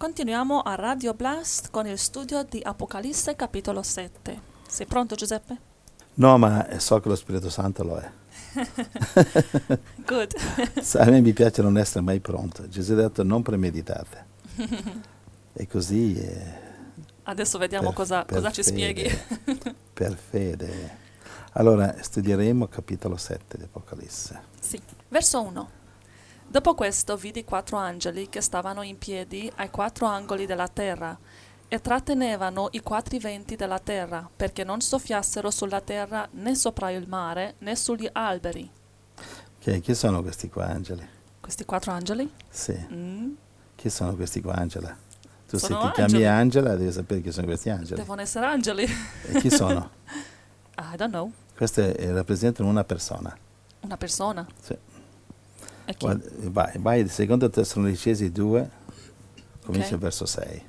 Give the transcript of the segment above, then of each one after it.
Continuiamo a Radio Blast con il studio di Apocalisse capitolo 7. Sei pronto Giuseppe? No, ma so che lo Spirito Santo lo è. Good. A me mi piace non essere mai pronto. Gesù ha detto non premeditate. E così... eh, Adesso vediamo per- cosa, per cosa ci fede, spieghi. per fede. Allora, studieremo capitolo 7 di Apocalisse. Sì. Verso 1. Dopo questo vidi quattro angeli che stavano in piedi ai quattro angoli della terra e trattenevano i quattro venti della terra perché non soffiassero sulla terra né sopra il mare né sugli alberi. Ok, chi sono questi qua angeli? Questi quattro angeli? Sì, Mm, chi sono questi qua Angela? Tu Sono se ti angeli. chiami Angela devi sapere chi sono questi angeli. devono essere angeli. E chi sono? I don't know. Queste eh, rappresentano una persona. Una persona. Sì. E? Guarda, vai, vai, secondo Tessalonicesi 2, comincia Ok. il verso 6.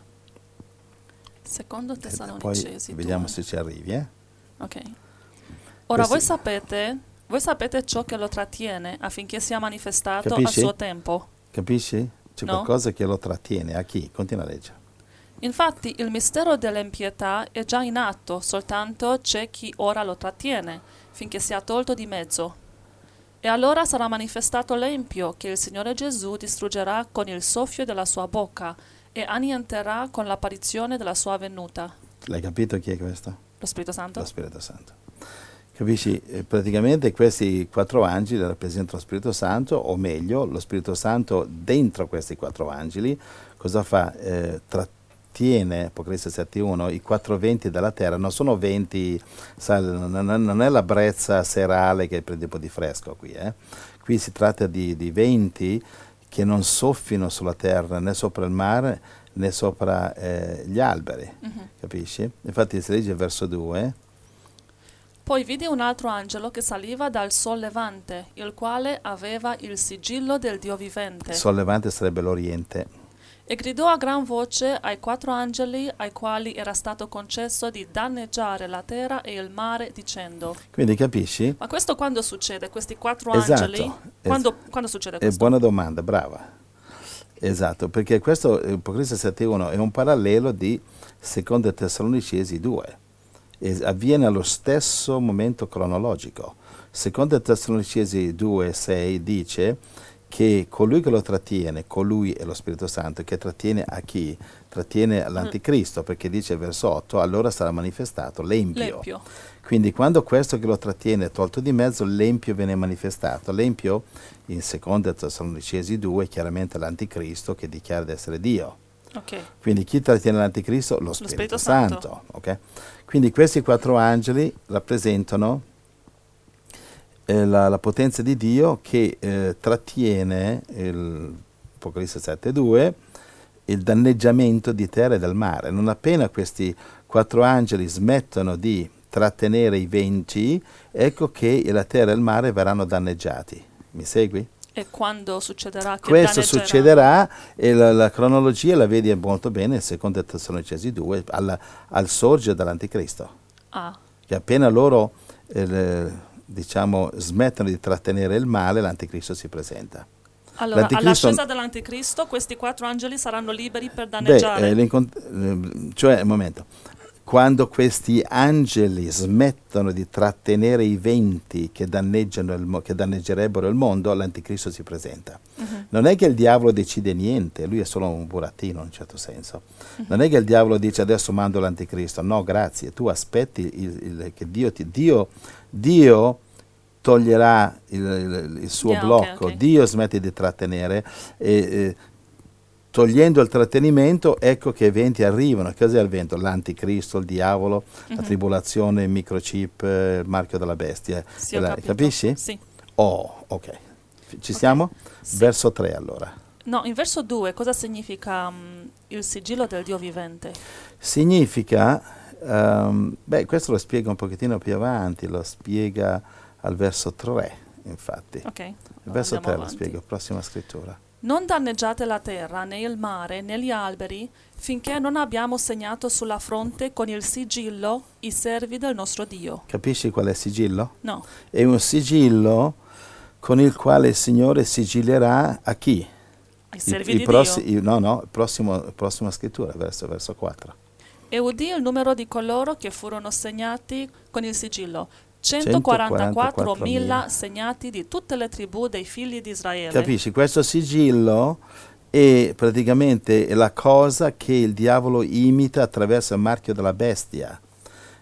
Secondo E Tessalonicesi. vediamo 2. se ci arrivi, eh? Ok. Ora Questi- voi sapete, voi sapete ciò che lo trattiene affinché sia manifestato Capisci? a suo tempo. Capisci? C'è No. qualcosa che lo trattiene. A chi? Continua a leggere. Infatti il mistero dell'impietà è già in atto, soltanto c'è chi ora lo trattiene, finché sia tolto di mezzo. E allora sarà manifestato l'empio che il Signore Gesù distruggerà con il soffio della sua bocca e annienterà con l'apparizione della sua venuta. L'hai capito chi è questo? Lo Spirito Santo? Lo Spirito Santo. Capisci? Eh, Praticamente questi quattro angeli rappresentano lo Spirito Santo, o meglio, lo Spirito Santo dentro questi quattro angeli cosa fa? Eh, trattiene, Apocalisse 7.1, i quattro venti della terra, non sono venti, sai, non, è la brezza serale che prende un po' di fresco qui, eh. qui si tratta di, di venti che non soffino sulla terra né sopra il mare né sopra eh, gli alberi, Mhm. capisci? Infatti si legge il verso 2, Poi vidi un altro angelo che saliva dal sol levante, il quale aveva il sigillo del Dio vivente, il sollevante sarebbe l'Oriente, e gridò a gran voce ai quattro angeli ai quali era stato concesso di danneggiare la terra e il mare, dicendo: quindi capisci? Ma questo quando succede? Questi quattro Esatto, angeli? es- Quando, quando succede È questo? buona domanda, brava. Esatto, perché questo eh, Apocalisse 7.1 è un parallelo di 2 Tessalonicesi 2. E avviene allo stesso momento cronologico. 2 Tessalonicesi 2.6 dice che colui che lo trattiene, colui è lo Spirito Santo, che trattiene a chi? Trattiene l'anticristo, perché dice verso 8, allora sarà manifestato l'empio. L'empio. Quindi quando questo che lo trattiene è tolto di mezzo, l'empio viene manifestato. L'empio, in 2 Tessalonicesi 2, è chiaramente l'anticristo che dichiara di essere Dio. Ok. Quindi chi trattiene l'anticristo? Lo Spirito, Spirito Santo. Santo. ok? Quindi questi quattro angeli rappresentano eh, la, la potenza di Dio che eh, trattiene, il Apocalisse 7.2, il danneggiamento di terra e del mare. Non appena questi quattro angeli smettono di trattenere i venti, ecco che la terra e il mare verranno danneggiati. Mi segui? E quando succederà che Questo succederà e la, la cronologia la vedi molto bene, secondo Tessalonicesi 2, alla- al sorgere dell'anticristo. Ah, Che appena loro eh, diciamo, smettono di trattenere il male, l'anticristo si presenta. allora, all'ascesa dell'anticristo questi quattro angeli saranno liberi per Beh, danneggiare. eh, l'incont- eh, cioè, un momento, quando questi angeli smettono di trattenere i venti che, danneggiano il mo- che danneggerebbero il mondo, l'anticristo si presenta. Mhm. Non è che il diavolo decide niente, lui è solo un burattino in un certo senso. Non è che il diavolo dice adesso mando l'anticristo, no grazie, tu aspetti il- il- che Dio ti... Dio, Dio toglierà il, il- il suo Yeah, blocco, ok. Dio smette di trattenere e eh, togliendo il trattenimento ecco che eventi arrivano. Cos'è il vento? L'anticristo, il diavolo, la Mhm. tribolazione, il microchip, eh, il marchio della bestia. Sì, La- capisci? Sì. Oh, ok. Ci siamo? Sì. Verso 3 allora. No, in verso 2 cosa significa mm, il sigillo del Dio vivente? Significa, ehm, beh, questo lo spiega un pochettino più avanti, lo spiega al verso 3, infatti. Ok. Il verso andiamo 3 lo avanti. spiega, prossima scrittura. Non danneggiate la terra, né il mare, né gli alberi, finché non abbiamo segnato sulla fronte con il sigillo i servi del nostro Dio. Capisci qual è il sigillo? No, È un sigillo con il quale il Signore sigillerà a chi? ai servi I- i di prossi- Dio. i- no, no, prossimo, prossima scrittura, verso, verso 4. E udì il numero di coloro che furono segnati con il sigillo. 144.000 144.000 segnati di tutte le tribù dei figli di Israele. Capisci? Questo sigillo è praticamente la cosa che il diavolo imita attraverso il marchio della bestia.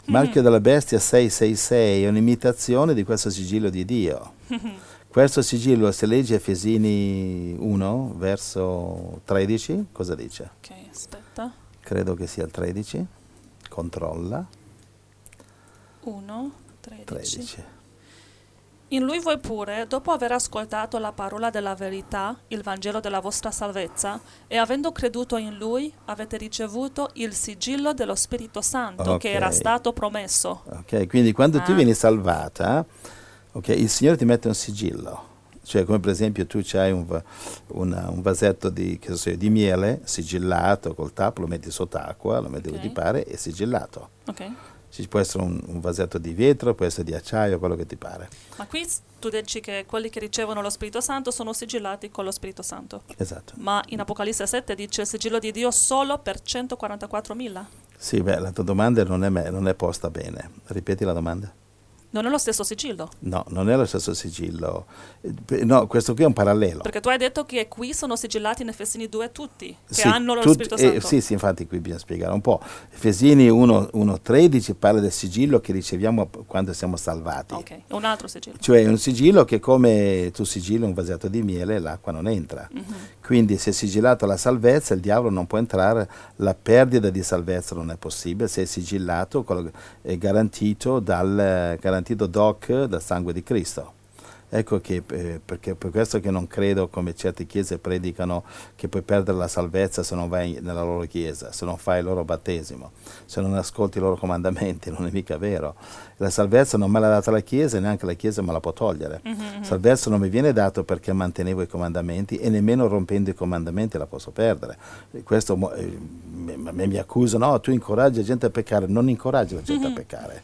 Il marchio della bestia 666 è un'imitazione di questo sigillo di Dio. Questo sigillo, se leggi Efesini 1, verso 13, cosa dice? Ok, aspetta. Credo che sia il 13. Controlla. 1, 13. 13. In lui voi pure, dopo aver ascoltato la parola della verità, il Vangelo della vostra salvezza, e avendo creduto in lui, avete ricevuto il sigillo dello Spirito Santo che era stato promesso. Ok, quindi quando tu Ah. vieni salvata, ok, il Signore ti mette un sigillo. Cioè, come per esempio tu hai un, una- un vasetto di, che so di miele sigillato col tappo, lo metti sott'acqua, lo metti Ok. dove ti pare, è sigillato. Ok? Ci può essere un, un vasetto di vetro, può essere di acciaio, quello che ti pare. Ma qui tu dici che quelli che ricevono lo Spirito Santo sono sigillati con lo Spirito Santo. Esatto. Ma in Apocalisse 7 dice il sigillo di Dio solo per 144.000. Sì, beh, la tua domanda non è, me- non è posta bene. Ripeti la domanda. Non è lo stesso sigillo. No, non è lo stesso sigillo. Eh, No, questo qui è un parallelo. Perché tu hai detto che qui sono sigillati in Efesini 2 tutti, che Sì, hanno lo tutti- Spirito eh, Santo. sì, sì, infatti qui bisogna spiegare un po'. Efesini 1, 1.13 parla del sigillo che riceviamo quando siamo salvati. Ok, è un altro sigillo. Cioè un sigillo che come tu sigilli un vasetto di miele l'acqua non entra. Mhm. Quindi se è sigillato la salvezza il diavolo non può entrare, la perdita di salvezza non è possibile, se è sigillato è garantito, dal, garantito doc dal sangue di Cristo. Ecco che eh, perché per questo che non credo come certe chiese predicano che puoi perdere la salvezza se non vai nella loro chiesa, se non fai il loro battesimo, se non ascolti i loro comandamenti, non è mica vero. La salvezza non me l'ha data la chiesa e neanche la chiesa me la può togliere. Mhm, Salvezza non mi viene dato perché mantenevo i comandamenti e nemmeno rompendo i comandamenti la posso perdere. Questo eh, mi, mi- accusano, no, tu incoraggi la gente a peccare, non incoraggi la gente a peccare.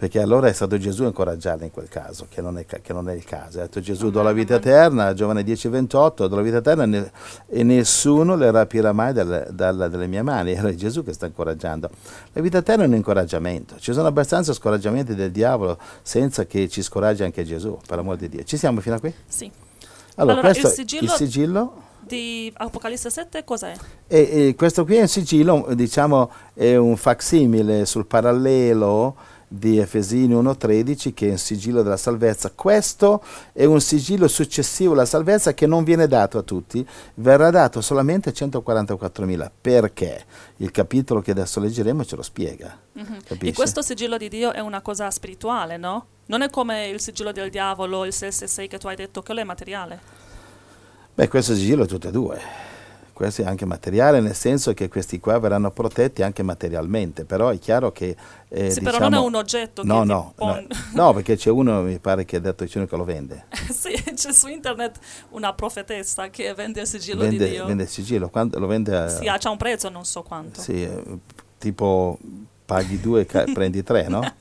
Perché allora è stato Gesù a incoraggiarla in quel caso, che non è, che non è il caso. Ha detto Gesù do la vita eterna, Giovanni 10:28, do la vita eterna ne- e nessuno le rapirà mai dal- dal- dalle mie mani. Era Gesù che sta incoraggiando. La vita eterna è un incoraggiamento. Ci sono abbastanza scoraggiamenti del diavolo senza che ci scoraggi anche Gesù, per amor di Dio. Ci siamo fino a qui? Sì. Allora, Allora, questo il sigillo- il sigillo Di Apocalisse 7 cos'è? e, e questo qui è un sigillo, diciamo, è un facsimile sul parallelo di Efesini 1.13 che è un sigillo della salvezza. Questo è un sigillo successivo alla salvezza che non viene dato a tutti, verrà dato solamente a 144.000. Perché? Il capitolo che adesso leggeremo ce lo spiega. Mhm. Capisci? E questo sigillo di Dio è una cosa spirituale, no? Non è come il sigillo del diavolo, il 666 che tu hai detto, quello è materiale. Beh, questo sigillo è tutte e due. Questo è anche materiale, nel senso che questi qua verranno protetti anche materialmente, però è chiaro che... eh, sì, però non è diciamo- un oggetto No, che no, pon- no, no, perché c'è uno, mi pare che ha detto c'è uno che lo vende. sì, c'è su internet una profetessa che vende il sigillo Vende, di Dio. vende il sigillo, quando lo vende a... Sì, ha c'ha un prezzo, non so quanto. sì, eh, tipo paghi due e ca- prendi tre, no?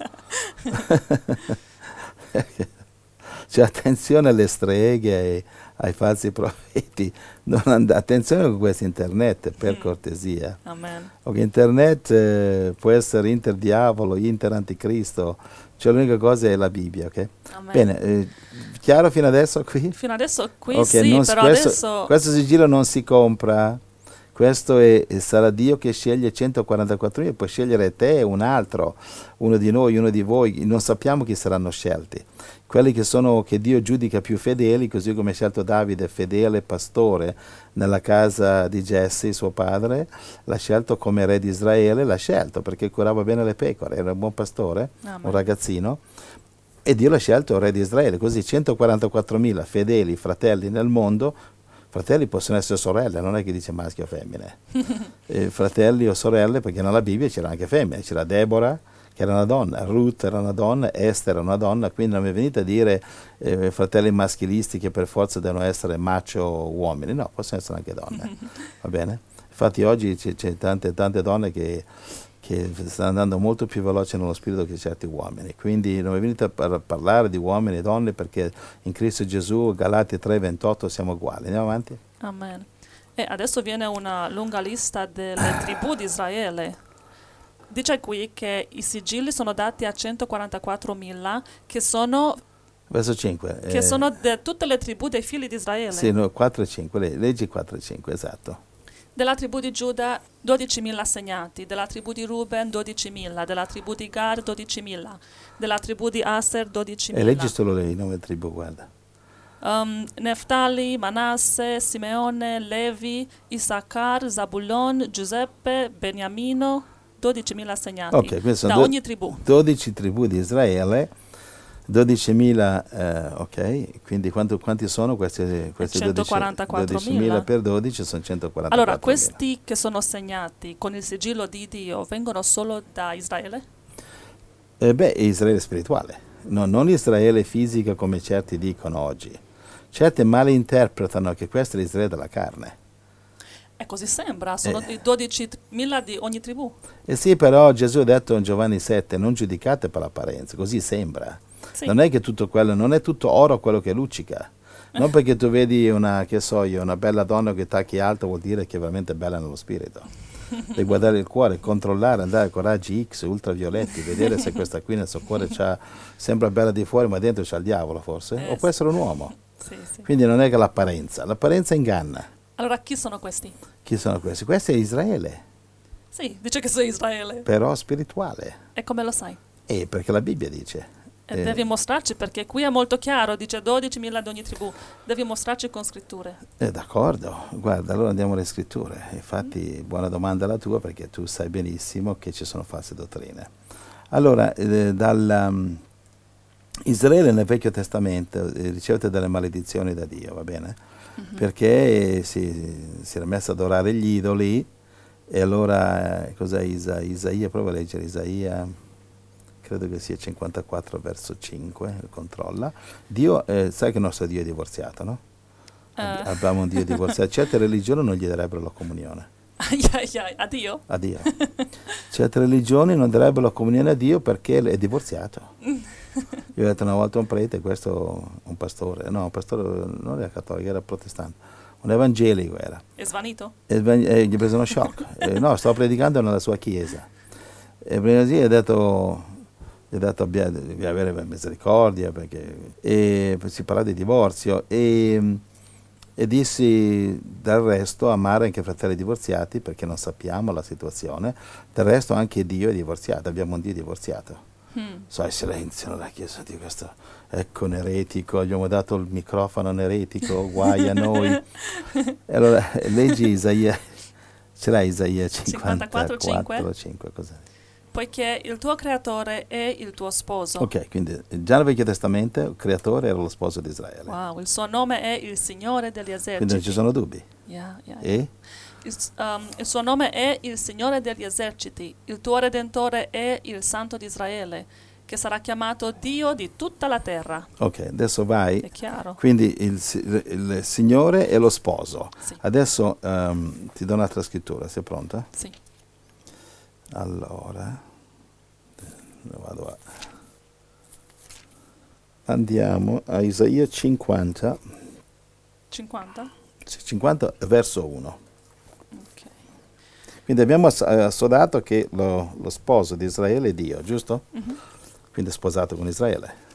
Cioè attenzione alle streghe, ai, ai falsi profeti, non and- attenzione con questo internet, per Mm. cortesia. Amen. Internet eh, può essere inter diavolo, inter anticristo, cioè l'unica cosa è la Bibbia, ok? Amen. Bene, eh, chiaro fino adesso qui? Fino adesso qui Ok, sì, non però questo, adesso... questo sigillo non si compra, questo è, sarà Dio che sceglie 144.000, può scegliere te e un altro, uno di noi, uno di voi, non sappiamo chi saranno scelti. Quelli che, sono, che Dio giudica più fedeli, così come ha scelto Davide, fedele pastore nella casa di Jesse, suo padre, l'ha scelto come re di Israele, l'ha scelto perché curava bene le pecore, era un buon pastore, Amen. un ragazzino, e Dio l'ha scelto re di Israele, così 144.000 fedeli fratelli nel mondo, fratelli possono essere sorelle, non è che dice maschio o femmine, Eh, fratelli o sorelle perché nella Bibbia c'era anche femmine, c'era Deborah che era una donna, Ruth era una donna, Esther era una donna, quindi non mi venite a dire eh, fratelli maschilisti che per forza devono essere macho uomini, no, possono essere anche donne, va bene? Infatti oggi c'è, c'è tante, tante donne che, che stanno andando molto più veloce nello spirito che certi uomini, quindi non venite a par- parlare di uomini e donne perché in Cristo Gesù, Galati 3:28 siamo uguali, andiamo avanti? Amen. E adesso viene una lunga lista delle tribù di Israele. Dice qui che i sigilli sono dati a 144.000 che sono, Verso 5. che sono di tutte le tribù dei figli di Israele. Sì, no, 4 e 5, le- leggi 4 e 5, esatto. Della tribù di Giuda 12.000 assegnati, della tribù di Ruben 12.000, della tribù di Gad 12.000, della tribù di Aser 12.000. E leggi solo le- delle tribù, guarda. Um, Neftali, Manasse, Simeone, Levi, Issachar, Zabulon, Giuseppe, Beniamino, 12.000 assegnati Ok, queste sono da do- ogni tribù. 12 tribù di Israele, 12.000, eh, ok, quindi quanto- quanti sono questi, questi 144.000. 12.000 per 12 sono 144.000. Allora, questi che sono segnati con il sigillo di Dio vengono solo da Israele? Eh, beh, Israele spirituale, no, non Israele fisica come certi dicono oggi. Certi malinterpretano che questo è l'Israele della carne. E così sembra, sono Eh. i 12.000 di ogni tribù. E sì, però Gesù ha detto in Giovanni 7, non giudicate per l'apparenza, così sembra. Sì. Non è che tutto quello, non è tutto oro quello che luccica. Non perché tu vedi una, che so io, una bella donna che tacchi alto vuol dire che è veramente bella nello spirito. Devi guardare il cuore, controllare, andare con raggi X ultravioletti, vedere se questa qui nel suo cuore c'ha, sembra bella di fuori ma dentro c'ha il diavolo forse, Eh, o può essere un uomo. Sì, sì. Quindi non è che l'apparenza, l'apparenza inganna. Allora, chi sono questi? Chi sono questi? Questo è Israele, Sì, dice che sei Israele. però spirituale. E come lo sai? E perché la Bibbia dice. E Eh, devi mostrarci perché qui è molto chiaro, dice 12.000 di ogni tribù. Devi mostrarci con scritture. Eh, d'accordo, guarda, allora andiamo alle scritture. Infatti, buona domanda la tua perché tu sai benissimo che ci sono false dottrine. Allora, eh, dal um, Israele nel Vecchio Testamento eh, riceve delle maledizioni da Dio, va bene? Perché si, si era messo ad adorare gli idoli e allora, eh, cos'è Isa- Isaia? Prova a leggere Isaia, credo che sia 54 verso 5, controlla. Dio, eh, sai che il nostro Dio è divorziato, no? Ab- Eh, Abbiamo un Dio divorziato. Certe religioni non gli darebbero la comunione addio. a Dio. Certe religioni non darebbero la comunione a Dio perché è divorziato. Io ho detto una volta a un prete, questo un pastore, no, un pastore non era cattolico, era protestante, un evangelico era. È svanito? E e gli ha preso uno shock. Eh, no, stavo predicando nella sua chiesa. E prima gli ha detto, gli ha detto abbia- devi avere misericordia perché e si parla di divorzio e, e dissi del resto amare anche fratelli divorziati perché non sappiamo la situazione, del resto anche Dio è divorziato, abbiamo un Dio divorziato. Hmm. So, il silenzio nella chiesa di questo, ecco un eretico, abbiamo dato il microfono un eretico, guai a noi. E allora leggi Isaia, ce l'hai Isaia 54, 54, 5, cos'è? Poiché il tuo creatore è il tuo sposo. Ok, quindi già nel Vecchio Testamento il creatore era lo sposo di Israele. Wow, il suo nome è il Signore degli Quindi non eserciti. ci sono dubbi. Yeah, yeah. E? Il, um, il suo nome è il Signore degli eserciti. Il tuo Redentore è il Santo di Israele, che sarà chiamato Dio di tutta la terra. Ok, adesso vai. È chiaro? Quindi il, il Signore è lo sposo. Sì. Adesso ehm, ti do un'altra scrittura, sei pronta? Sì. Allora, vado a- andiamo a Isaia 50, 50? sì, 50 verso 1. Ok. Quindi abbiamo eh, assodato che lo, lo sposo di Israele è Dio, giusto? Mhm. Quindi è sposato con Israele.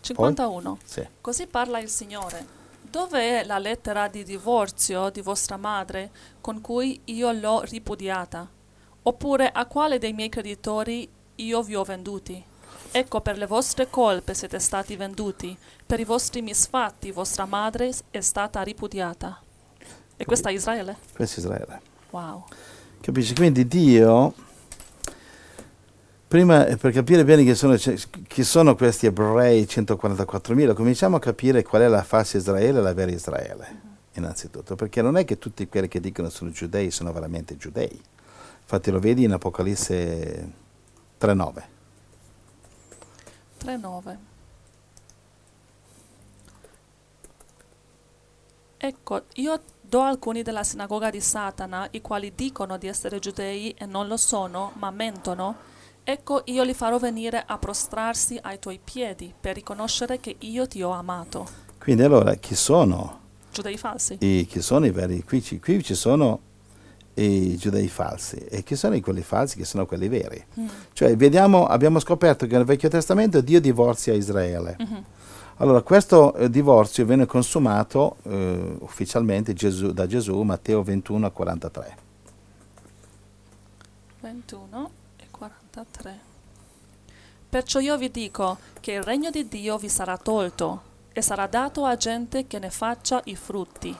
51. Sì. Così parla il Signore. Dove è la lettera di divorzio di vostra madre con cui io l'ho ripudiata? Oppure a quale dei miei creditori io vi ho venduti? Ecco, per le vostre colpe siete stati venduti, per i vostri misfatti vostra madre è stata ripudiata. E questa è Israele? Questo è Israele. Wow. Capisci? Quindi Dio, prima per capire bene chi sono, cioè, chi sono questi ebrei 144.000, cominciamo a capire qual è la falsa Israele e la vera Israele, innanzitutto, perché non è che tutti quelli che dicono sono giudei sono veramente giudei. Infatti lo vedi in Apocalisse 3.9. 3.9 Ecco, io do alcuni della sinagoga di Satana, i quali dicono di essere giudei e non lo sono, ma mentono. Ecco, io li farò venire a prostrarsi ai tuoi piedi per riconoscere che io ti ho amato. Quindi allora chi sono Giudei falsi. E chi sono i veri? Qui ci, qui ci sono i giudei falsi. E chi sono i quelli falsi? Che sono quelli veri. Mm. Cioè, vediamo, abbiamo scoperto che nel Vecchio Testamento Dio divorzia Israele. Mhm. Allora, questo eh, divorzio viene consumato eh, ufficialmente Gesù- da Gesù, Matteo 21 a 43. 21 e 43. Perciò io vi dico che il regno di Dio vi sarà tolto e sarà dato a gente che ne faccia i frutti.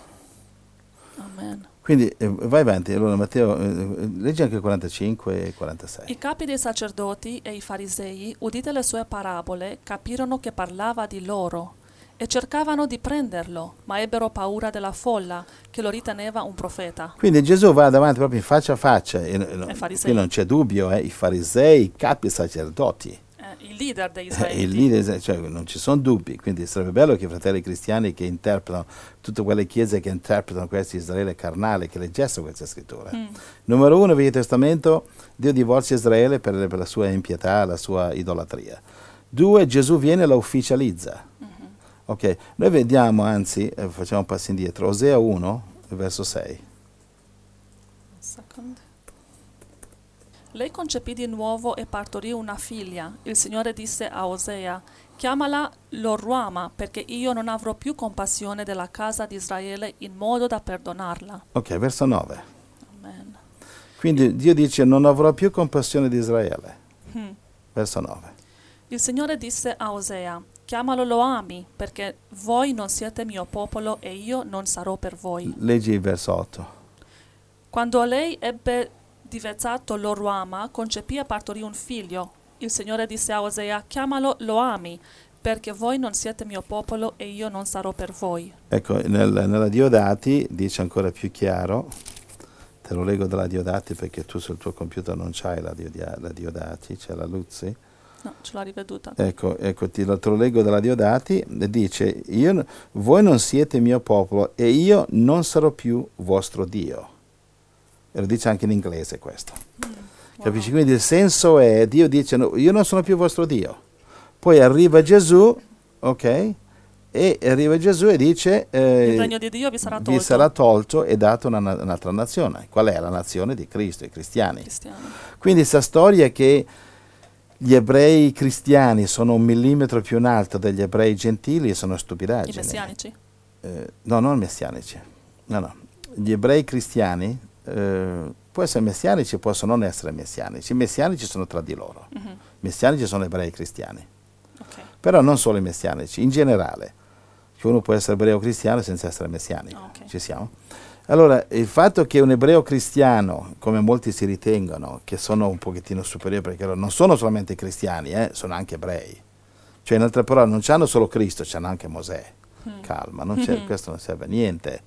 Amen. Quindi eh, vai avanti, allora Matteo, eh, leggi anche 45 e 46. I capi dei sacerdoti e i farisei, udite le sue parabole, capirono che parlava di loro e cercavano di prenderlo, ma ebbero paura della folla che lo riteneva un profeta. Quindi Gesù va davanti proprio in faccia a faccia, e, e- qui non c'è dubbio, eh, i farisei, i capi sacerdoti, Eh, il leader dei eh, israeliti. il leader, cioè, non ci sono dubbi, quindi sarebbe bello che i fratelli cristiani che interpretano, tutte quelle chiese che interpretano questo Israele carnale, che leggessero queste scritture. Mm. Numero uno, Vecchio Testamento, Dio divorzia Israele per, per la sua impietà, la sua idolatria. Due, Gesù viene e la ufficializza. Mhm. Ok, noi vediamo, anzi, eh, facciamo un passo indietro, Osea 1, verso 6. Lei concepì di nuovo e partorì una figlia. Il Signore disse a Osea, chiamala Loruama, perché io non avrò più compassione della casa di Israele in modo da perdonarla. Ok, verso 9. Amen. Quindi Dio dice non avrò più compassione di Israele. Hmm. Verso 9. Il Signore disse a Osea, chiamalo Loami, perché voi non siete mio popolo e io non sarò per voi. Leggi il verso 8. Quando lei ebbe divezzato Loruama, concepì e partorì un figlio. Il Signore disse a Osea, chiamalo Loami, perché voi non siete mio popolo e io non sarò per voi. Ecco, nel- nella Diodati dice ancora più chiaro, te lo leggo dalla Diodati perché tu sul tuo computer non c'hai la, Diodia- la Diodati, c'è la Luzzi. No, ce l'ho riveduta. Ecco, ecco ti, lo- te lo leggo dalla Diodati, dice, io, voi non siete mio popolo e io non sarò più vostro Dio. E lo dice anche in inglese questo. Wow. Capisci? Quindi il senso è, Dio dice, no, io non sono più vostro Dio. Poi arriva Gesù, ok? E arriva Gesù e dice, eh, Il regno di Dio vi sarà tolto. vi sarà tolto e dato una, na- un'altra nazione. Qual è? La nazione di Cristo, i cristiani. Cristiani. Quindi questa storia che gli ebrei cristiani sono un millimetro più in alto degli ebrei gentili sono I stupidaggini. messianici. Eh, no, non messianici. No, no. Gli ebrei cristiani, eh, può essere messianici, possono non essere messianici. I messianici sono tra di loro. Mhm. Messianici sono ebrei cristiani. Ok. Però non solo i messianici, in generale. Che uno può essere ebreo cristiano senza essere messianico. Ah, ok. Ci siamo? Allora, il fatto che un ebreo cristiano, come molti si ritengono, che sono un pochettino superiori, perché loro non sono solamente cristiani, eh, sono anche ebrei. Cioè, in altre parole, non hanno solo Cristo, hanno anche Mosè. Mm. Calma, non c'è- questo non serve a niente.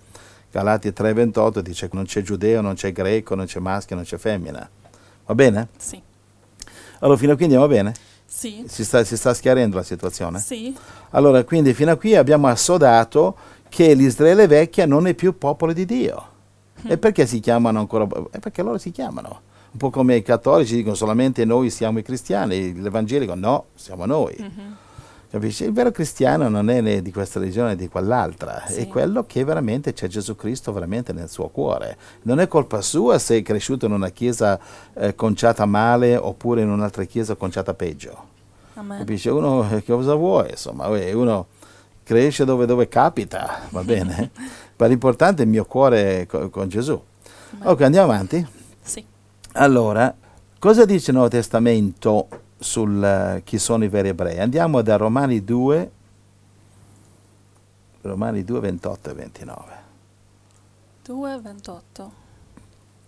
Galati 3:28 dice che non c'è giudeo, non c'è greco, non c'è maschio, non c'è femmina. Va bene? Sì. Allora, fino a qui andiamo bene? Sì. Si sta, si sta schiarendo la situazione? Sì. Allora, quindi fino a qui abbiamo assodato che l'Israele vecchia non è più popolo di Dio. E perché si chiamano ancora? È perché loro si chiamano. Un po' come i cattolici dicono solamente noi siamo i cristiani, l'evangelico no, siamo noi. Mhm. Capisci? Il vero cristiano non è né di questa religione né di quell'altra, Sì. è quello che veramente c'è Gesù Cristo veramente nel suo cuore. Non è colpa sua se è cresciuto in una chiesa eh, conciata male oppure in un'altra chiesa conciata peggio. Amen. Capisci? Uno eh, che cosa vuoi? Insomma, uè, uno cresce dove, dove capita, va bene? Ma l'importante è il mio cuore co- con Gesù. Amen. Ok, andiamo avanti. Sì. Allora, cosa dice il Nuovo Testamento sul eh, chi sono i veri ebrei? Andiamo da Romani 2, Romani 2, 28 e 29. 2.28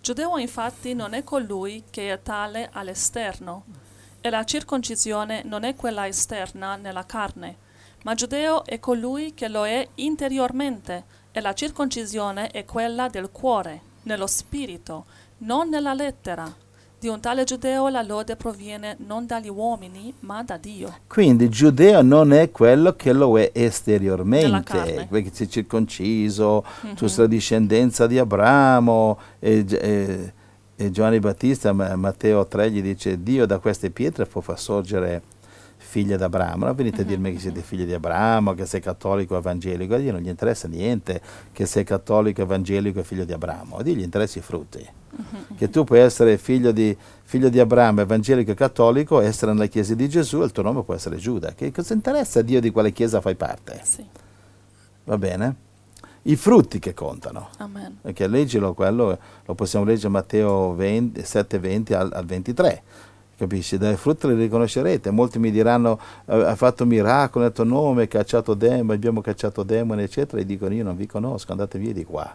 Giudeo infatti non è colui che è tale all'esterno, e la circoncisione non è quella esterna nella carne, ma giudeo è colui che lo è interiormente, e la circoncisione è quella del cuore, nello spirito, non nella lettera. Di un tale giudeo la lode proviene non dagli uomini, ma da Dio. Quindi giudeo non è quello che lo è esteriormente, che si è circonciso, tu Mhm. sei la discendenza di Abramo e, e- e Giovanni Battista, Ma- Matteo 3 gli dice Dio da queste pietre può far sorgere figlia di Abramo, non venite a Mhm, dirmi che siete figli di Abramo, che sei cattolico o evangelico, a Dio non gli interessa niente che sei cattolico, evangelico e figlio di Abramo, a Dio gli interessano i frutti. Che tu puoi essere figlio di, figlio di Abramo, evangelico e cattolico, essere nella chiesa di Gesù e il tuo nome può essere Giuda. Che cosa interessa a Dio di quale chiesa fai parte? Sì. Va bene? I frutti che contano. Amen. Perché leggilo quello, lo possiamo leggere Matteo 20, 7, 20 al, al 23. Capisci? Dai frutti li riconoscerete. Molti mi diranno: "Eh, Ha fatto miracoli nel tuo nome, cacciato demoni, abbiamo cacciato demoni, eccetera. E dicono: Io non vi conosco, andate via di qua.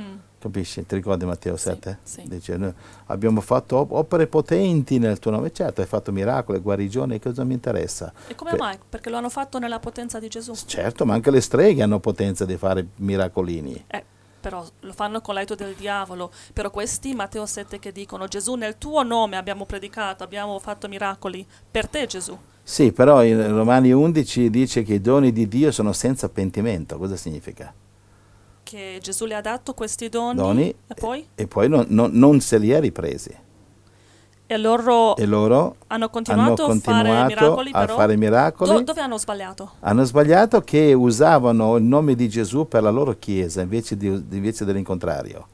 Mm. Capisci? Ti ricordi Matteo Sì, 7? sì. Dice: "Noi Abbiamo fatto op- opere potenti nel tuo nome. Certo, hai fatto miracoli, guarigioni, cosa mi interessa? E come Beh, mai? Perché lo hanno fatto nella potenza di Gesù. Certo, ma anche le streghe hanno potenza di fare miracolini. Eh, però lo fanno con l'aiuto del diavolo. Però questi, Matteo 7, che dicono Gesù nel tuo nome abbiamo predicato, abbiamo fatto miracoli. Per te Gesù. Sì, però in Romani 11 dice che i doni di Dio sono senza pentimento. Cosa significa? Che Gesù le ha dato questi doni, Doni e poi? e poi non, non- non se li ha ripresi. E loro E loro hanno hanno continuato, a fare continuato miracoli, a però fare miracoli. do- dove hanno sbagliato? Hanno sbagliato che usavano il nome di Gesù per la loro chiesa invece, di, invece dell'incontrario.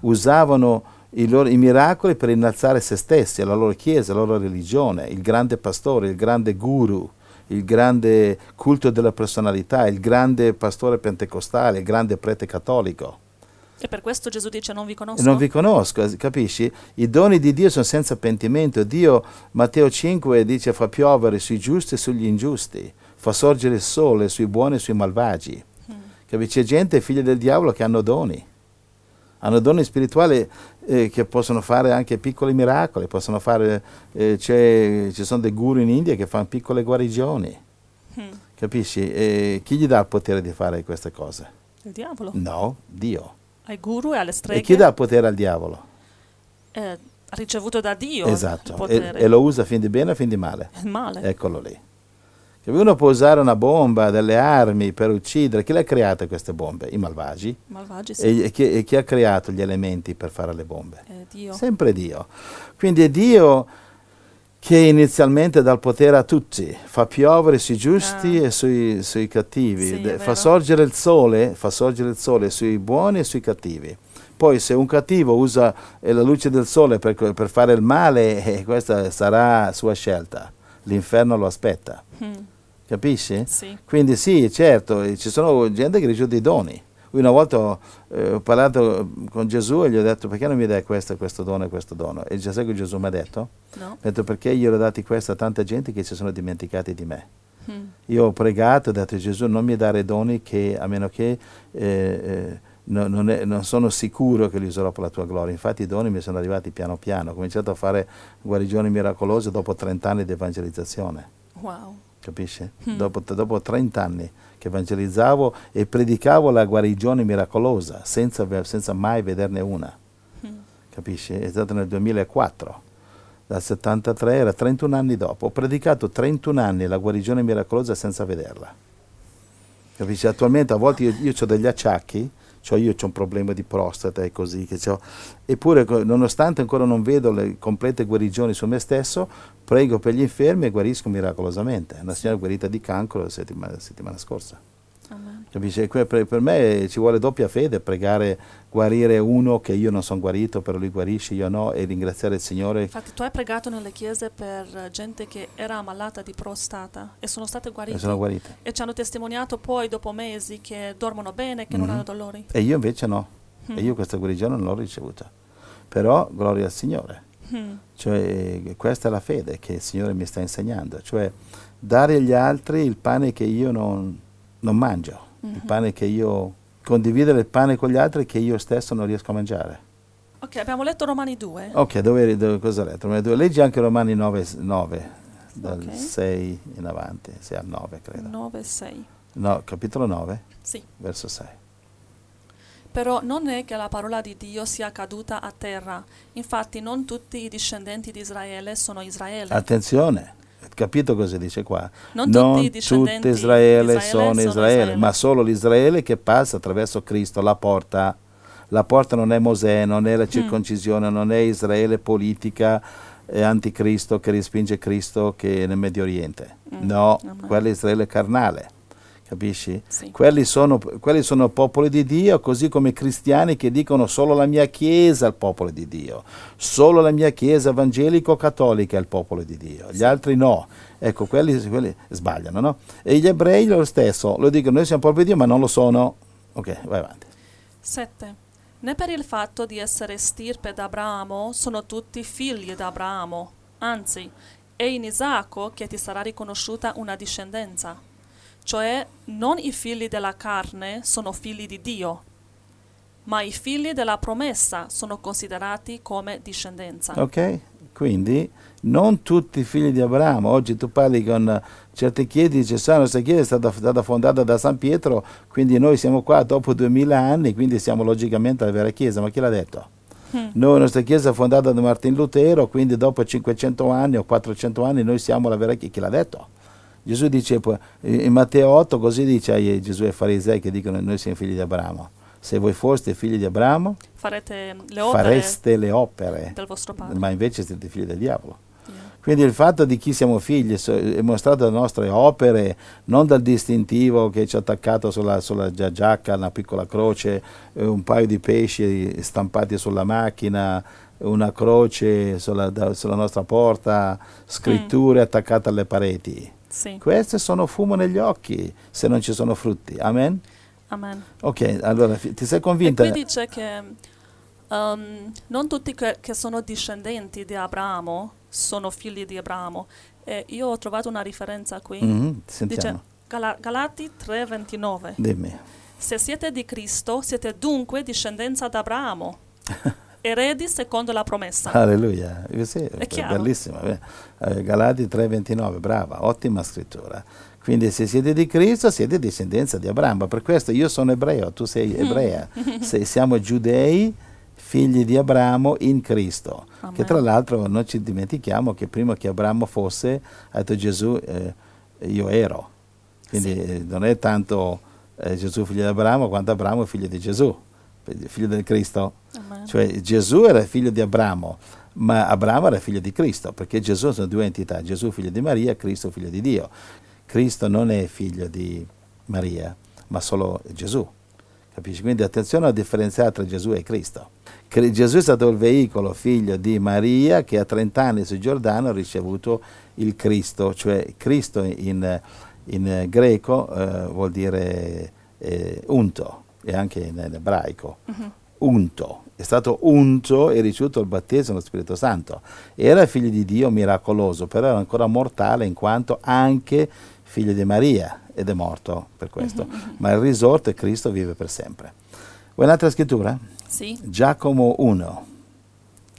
Usavano i, loro- i miracoli per innalzare se stessi, la loro chiesa, la loro religione, il grande pastore, il grande guru, il grande culto della personalità, il grande pastore pentecostale, il grande prete cattolico. E per questo Gesù dice non vi conosco. Non vi conosco, capisci? I doni di Dio sono senza pentimento. Dio, Matteo 5 dice, fa piovere sui giusti e sugli ingiusti, fa sorgere il sole sui buoni e sui malvagi. Mm. Capisci? C'è gente, figlia del diavolo, che hanno doni. Hanno doni spirituali eh, che possono fare anche piccoli miracoli, possono fare, eh, c'è- ci sono dei guru in India che fanno piccole guarigioni. Mm. Capisci? E chi gli dà il potere di fare queste cose? Il diavolo. No, Dio. Ai guru e alle streghe. E chi dà il potere al diavolo? eh, ricevuto da Dio. Esatto, e, e lo usa fin di bene o fin di male. Il male. Eccolo lì. Uno può usare una bomba, delle armi per uccidere. Chi le ha create queste bombe? I malvagi. Malvagi sì. E, chi, e chi ha creato gli elementi per fare le bombe? È Dio. Sempre Dio. Quindi è Dio che inizialmente dà il potere a tutti, fa piovere sui giusti Ah. e sui, sui cattivi, Sì, De- fa sorgere il sole, fa sorgere il sole sui buoni e sui cattivi. Poi se un cattivo usa eh, la luce del sole per, per fare il male, eh, questa sarà sua scelta. L'inferno lo aspetta. Mm. Capisci? Sì. Quindi sì, certo, eh, ci sono gente che ricevuto dei doni. Una volta ho, eh, ho parlato con Gesù e gli ho detto perché non mi dai questo, questo dono e questo dono? E già sai che Gesù mi ha detto? No? Ha detto perché io ho dati questo a tanta gente che si sono dimenticati di me. Mm. Io ho pregato e ho detto Gesù non mi dare doni che a meno che eh, eh, no- non, è- non sono sicuro che li userò per la tua gloria. Infatti i doni mi sono arrivati piano piano. Ho cominciato a fare guarigioni miracolose dopo 30 anni di evangelizzazione. Wow. Capisci? Mm. Dopo, dopo 30 anni che evangelizzavo e predicavo la guarigione miracolosa senza, senza mai vederne una. Mm. Capisci? È stato nel 2004. Dal 73 era 31 anni dopo. Ho predicato 31 anni la guarigione miracolosa senza vederla. Capisci? Attualmente a volte io, ho degli acciacchi, cioè io ho un problema di prostata e così, che c'ho- eppure nonostante ancora non vedo le complete guarigioni su me stesso, prego per gli infermi e guarisco miracolosamente. Una signora guarita di cancro la settimana, settimana scorsa. Capisci? Per, me ci vuole doppia fede pregare, guarire uno che io non sono guarito, però lui guarisce, io no, e ringraziare il Signore. Infatti tu hai pregato nelle chiese per gente che era ammalata di prostata e sono state E guarite. sono guarite. E ci hanno testimoniato poi dopo mesi che dormono bene, che non Mhm. hanno dolori. E io invece no. Mm. E io questa guarigione non l'ho ricevuta. Però gloria al Signore. Mm. Cioè, questa è la fede che il Signore mi sta insegnando, cioè dare agli altri il pane che io non, non mangio, il Mhm. pane che io condividere il pane con gli altri che io stesso non riesco a mangiare. Ok, abbiamo letto Romani 2. Ok, dove, dove- cosa hai letto? Romani due. Leggi anche Romani 9, 9 dal Ok. 6 in avanti, 6 al 9 credo. 9 6. No, capitolo 9, Sì. verso 6. Però non è che la parola di Dio sia caduta a terra. Infatti non tutti i discendenti di Israele sono Israele. Attenzione, capito cosa dice qua? Non tutti i discendenti tutto Israele, sono sono Israele, Israele. ma solo l'Israele che passa attraverso Cristo, la porta. La porta non è Mosè, non è la circoncisione, non è Israele politica, è anticristo che respinge Cristo che è nel Medio Oriente. Mm. No, Amen. quello è Israele carnale. Capisci? Sì. Quelli sono, quelli sono popoli di Dio, così come i cristiani che dicono solo la mia Chiesa è il popolo di Dio, solo la mia Chiesa evangelico-cattolica è il popolo di Dio, gli altri no. Ecco, quelli, quelli sbagliano, no? E gli ebrei lo stesso, lo dicono, noi siamo popolo di Dio, ma non lo sono. Ok, vai avanti. 7. Né per il fatto di essere stirpe d'Abramo sono tutti figli d'Abramo, anzi, è in Isacco che ti sarà riconosciuta una discendenza. Cioè, non i figli della carne sono figli di Dio, ma i figli della promessa sono considerati come discendenza. Ok? Quindi non tutti i figli di Abramo. Oggi tu parli con certe chiese e dici, sa, la nostra chiesa è stata, stata fondata da San Pietro, quindi noi siamo qua dopo duemila anni, quindi siamo logicamente la vera chiesa. Ma chi l'ha detto? Mm. Noi, la nostra chiesa è fondata da Martin Lutero, quindi dopo 500 anni o 400 anni noi siamo la vera chiesa. Chi l'ha detto? Gesù dice in Matteo 8, così dice ai Gesù ai farisei che dicono noi siamo figli di Abramo. Se voi foste figli di Abramo, Farete le opere fareste le opere, del vostro padre. ma invece siete figli del diavolo. Yeah. Quindi il fatto di chi siamo figli è mostrato dalle nostre opere, non dal distintivo che ci ha attaccato sulla, sulla gia- giacca, una piccola croce, eh, un paio di pesci stampati sulla macchina, una croce sulla, sulla nostra porta, scritture attaccate alle pareti. Sì. Queste sono fumo negli occhi se non ci sono frutti. Amen? Amen. Ok, allora ti sei E convinta? qui dice che um, non tutti che, che sono discendenti di Abramo sono figli di Abramo. E io ho trovato una riferenza qui. Mhm, sentiamo. Dice Gala- Galati 3:29. Dimmi. Se siete di Cristo, siete dunque discendenza di Abramo, eredi secondo la promessa. Alleluia, Eh, sì, è chiaro. bellissima. eh. Eh, Galati 3:29, brava, ottima scrittura. Quindi se siete di Cristo siete discendenza di Abramo. Per questo io sono ebreo, tu sei ebrea. Se siamo giudei, figli di Abramo in Cristo. Amen. Che tra l'altro non ci dimentichiamo che prima che Abramo fosse, ha detto Gesù, eh, io ero. Quindi Sì. non è tanto eh, Gesù figlio di Abramo quanto Abramo figlio di Gesù, figlio del Cristo. Amen. Cioè Gesù era figlio di Abramo, ma Abramo era figlio di Cristo, perché Gesù sono due entità, Gesù figlio di Maria, Cristo figlio di Dio. Cristo non è figlio di Maria, ma solo Gesù. Capisci? Quindi attenzione a differenziare tra Gesù e Cristo. Cri- Gesù è stato il veicolo figlio di Maria che a 30 anni su Giordano ha ricevuto il Cristo, cioè Cristo in, in greco eh, vuol dire eh, unto e anche in, in ebraico Mhm. Unto, è stato unto e ricevuto il battesimo dello Spirito Santo. Era figlio di Dio miracoloso, però era ancora mortale in quanto anche figlio di Maria ed è morto per questo. Ma il risorto è Cristo vive per sempre. Vuoi un'altra scrittura? Sì. Giacomo 1.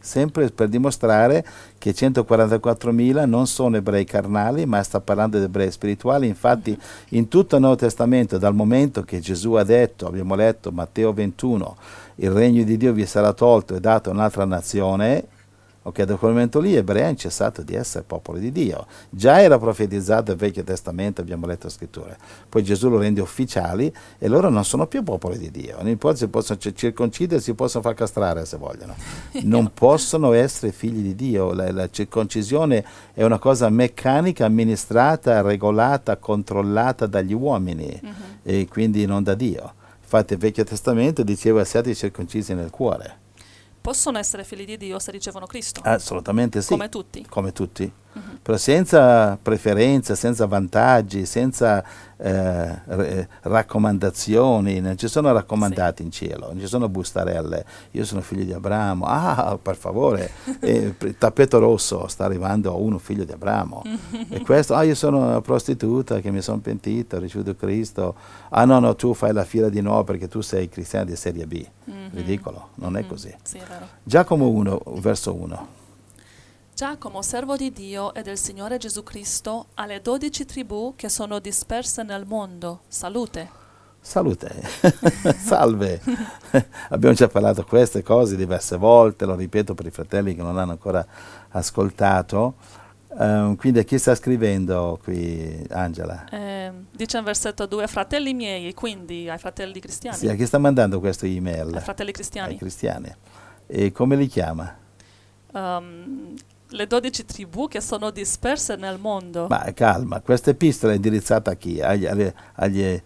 Sempre per dimostrare che 144.000 non sono ebrei carnali, ma sta parlando di ebrei spirituali. Infatti, in tutto il Nuovo Testamento, dal momento che Gesù ha detto, abbiamo letto Matteo 21, il regno di Dio vi sarà tolto e dato a un'altra nazione, ok, da quel momento lì gli ebrei hanno cessato di essere popolo di Dio. Già era profetizzato nel Vecchio Testamento, abbiamo letto le scritture. Poi Gesù lo rende ufficiali e loro non sono più popoli di Dio. In ipotesi possono c- circoncidersi, possono far castrare se vogliono. Non possono essere figli di Dio. La, la circoncisione è una cosa meccanica, amministrata, regolata, controllata dagli uomini Mhm. e quindi non da Dio. Infatti il Vecchio Testamento diceva siate circoncisi nel cuore. Possono essere figli di Dio se ricevono Cristo, Assolutamente sì. come tutti. come tutti. Però senza preferenze, senza vantaggi, senza eh, raccomandazioni, non ci sono raccomandati in cielo, non ci sono bustarelle, io sono figlio di Abramo, ah per favore, eh, il tappeto rosso sta arrivando uno figlio di Abramo, e questo, ah io sono una prostituta che mi sono pentita, ho ricevuto Cristo, ah no no tu fai la fila di no perché tu sei cristiano di serie B, Mhm. ridicolo, non è Mhm. così. Sì. Giacomo 1, verso 1. Giacomo, servo di Dio e del Signore Gesù Cristo, alle dodici tribù che sono disperse nel mondo, salute. Salute, salve. Abbiamo già parlato queste cose diverse volte, lo ripeto per i fratelli che non hanno ancora ascoltato. Ehm, quindi a chi sta scrivendo qui, Angela? Eh, dice in versetto 2, fratelli miei, quindi ai fratelli cristiani. Sì, a chi sta mandando questo email? Ai fratelli Ai cristiani. cristiani. E come li chiama? Um, le dodici tribù che sono disperse nel mondo. Ma calma, questa epistola è indirizzata a chi? Agli, agli, agli,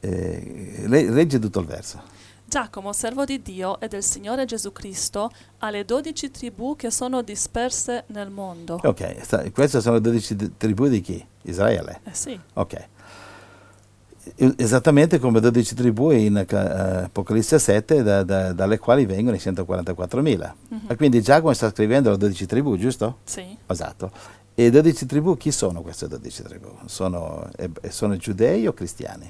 eh, le- leggi tutto il verso. Giacomo, servo di Dio e del Signore Gesù Cristo, alle dodici tribù che sono disperse nel mondo. Ok, sta- queste sono le 12 di- tribù di chi? Israele. Eh sì, Ok. Esattamente come 12 tribù in eh, Apocalisse 7, da- da- dalle quali vengono i 144.000. Mhm. E quindi Giacomo sta scrivendo le 12 tribù, giusto? sì, Esatto. E 12 tribù, chi sono queste 12 tribù? Sono, eh, sono giudei o cristiani?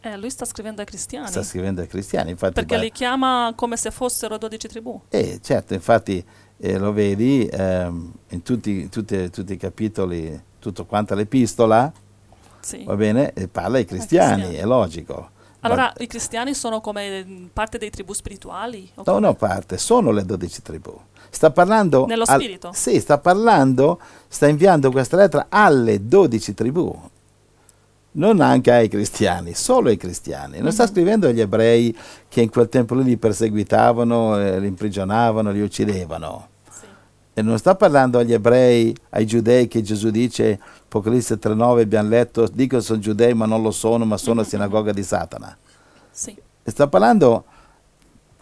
Eh, lui sta scrivendo ai cristiani. Sta scrivendo ai cristiani, infatti... perché li chiama come se fossero dodici tribù. Eh, certo, infatti eh, lo vedi ehm, in tutti, tutti- tutti i capitoli, tutto quanto l'epistola, Sì. va bene, e parla ai cristiani, cristiani. è logico. Allora, Ma- i cristiani sono come parte dei tribù spirituali? O No, come? no, parte, sono le 12 tribù. Sta parlando... Nello al- spirito? sì, sta parlando, sta inviando questa lettera alle 12 tribù. Non anche ai cristiani, solo ai cristiani. Non sta Mhm. scrivendo agli ebrei che in quel tempo lì li perseguitavano, eh, li imprigionavano, li uccidevano. Sì. E non sta parlando agli ebrei, ai giudei che Gesù dice, Apocalisse 3.9 abbiamo letto, dicono sono giudei ma non lo sono, ma sono Mhm. sinagoga di Satana. Sì. E sta parlando